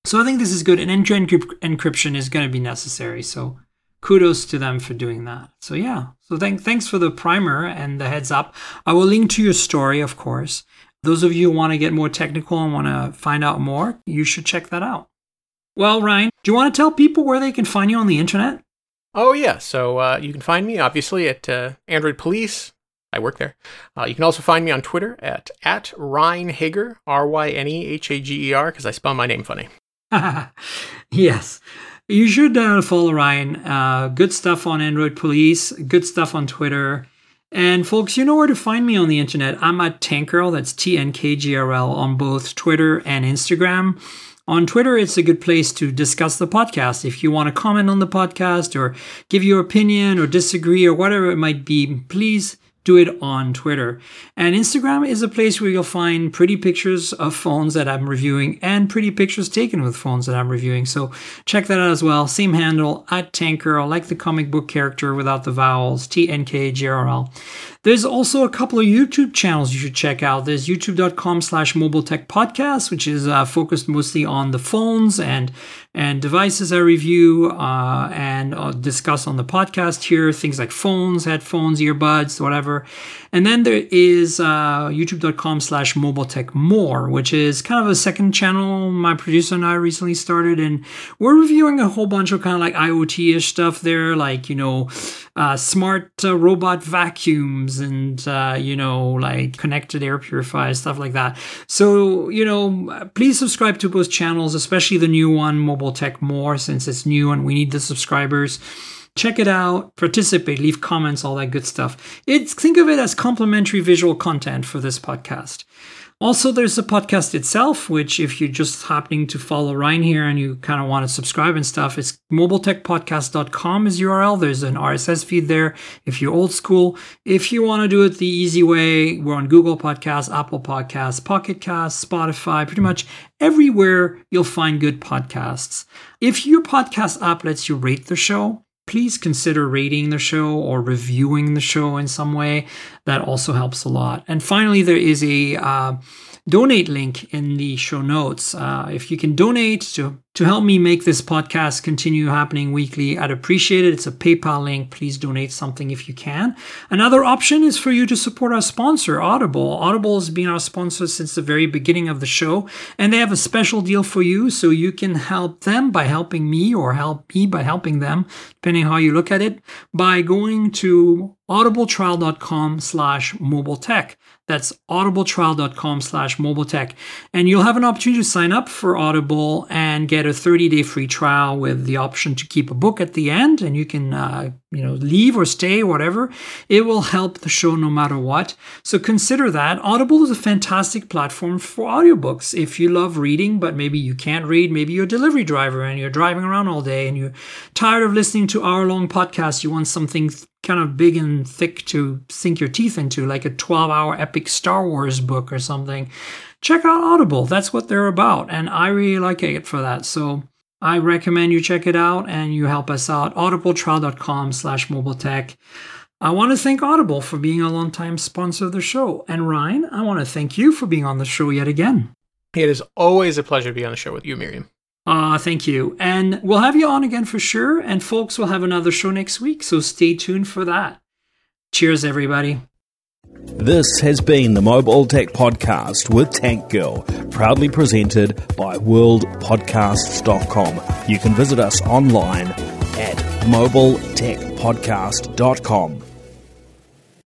So i think this is good. And end-to-end encryp- encryption is going to be necessary so kudos to them for doing that. So yeah. So thank, thanks for the primer and the heads up. I will link to your story of course. Those of you who want to get more technical and want to find out more you should check that out. Well Ryne do you want to tell people where they can find you on the internet Oh yeah, so uh, you can find me obviously at uh, Android Police. I work there. Uh, you can also find me on Twitter at at Ryne Hager, R Y N E H A G E R, because I spell my name funny. *laughs* yes. You should uh, follow Ryne. Uh, good stuff on Android Police, good stuff on Twitter. And folks, you know where to find me on the internet. I'm at Tank Girl, that's T N K G R L, on both Twitter and Instagram. On Twitter, it's a good place to discuss the podcast. If you want to comment on the podcast or give your opinion or disagree or whatever it might be, please do it on Twitter. And Instagram is a place where you'll find pretty pictures of phones that I'm reviewing and pretty pictures taken with phones that I'm reviewing. So check that out as well. Same handle at Tank Girl, like the comic book character without the vowels, T N K G R L. There's also a couple of YouTube channels you should check out. There's youtube.com slash mobile tech podcast, which is uh, focused mostly on the phones and and devices I review uh, and uh, discuss on the podcast here, things like phones, headphones, earbuds, whatever. And then there is uh, youtube.com slash mobile tech more, which is kind of a second channel my producer and I recently started. And we're reviewing a whole bunch of kind of like IoT ish stuff there, like, you know, uh, smart uh, robot vacuums and, uh, you know, like connected air purifiers, stuff like that. So, you know, please subscribe to both channels, especially the new one, Mobile Tech More, since it's new and we need the subscribers. Check it out, participate, leave comments, all that good stuff. It's think of it as complimentary visual content for this podcast. Also, there's the podcast itself, which if you're just happening to follow Ryne here and you kind of want to subscribe and stuff, it's mobiletechpodcast.com is URL. There's an RSS feed there if you're old school. If you want to do it the easy way, we're on Google Podcasts, Apple Podcasts, Pocket Casts, Spotify, pretty much everywhere you'll find good podcasts. If your podcast app lets you rate the show, please consider rating the show or reviewing the show in some way. That also helps a lot. And finally, there is a uh, donate link in the show notes. Uh, if you can donate to to help me make this podcast continue happening weekly. I'd appreciate it. It's a PayPal link. Please donate something if you can. Another option is for you to support our sponsor, Audible. Audible has been our sponsor since the very beginning of the show, and they have a special deal for you so you can help them by helping me or help me by helping them, depending how you look at it, by going to audibletrial.com slash mobile tech. That's audibletrial.com slash mobile tech. And you'll have an opportunity to sign up for Audible and get a 30 day free trial with the option to keep a book at the end. And you can, uh, you know, leave or stay, whatever. It will help the show no matter what. So consider that. Audible is a fantastic platform for audiobooks. If you love reading, but maybe you can't read, maybe you're a delivery driver and you're driving around all day and you're tired of listening to hour long podcasts, you want something kind of big and thick to sink your teeth into, like a 12 hour epic Star Wars book or something, check out Audible. That's what they're about. And I really like it for that. So I recommend you check it out and you help us out. audibletrial.com slash mobile tech. I want to thank Audible for being a longtime sponsor of the show. And Ryne, I want to thank you for being on the show yet again. It is always a pleasure to be on the show with you, Myriam. Uh, thank you. And we'll have you on again for sure. And folks, we'll have another show next week. So stay tuned for that. Cheers, everybody. This has been the Mobile Tech Podcast with Tank Girl, proudly presented by worldpodcasts.com. You can visit us online at mobiletechpodcast.com.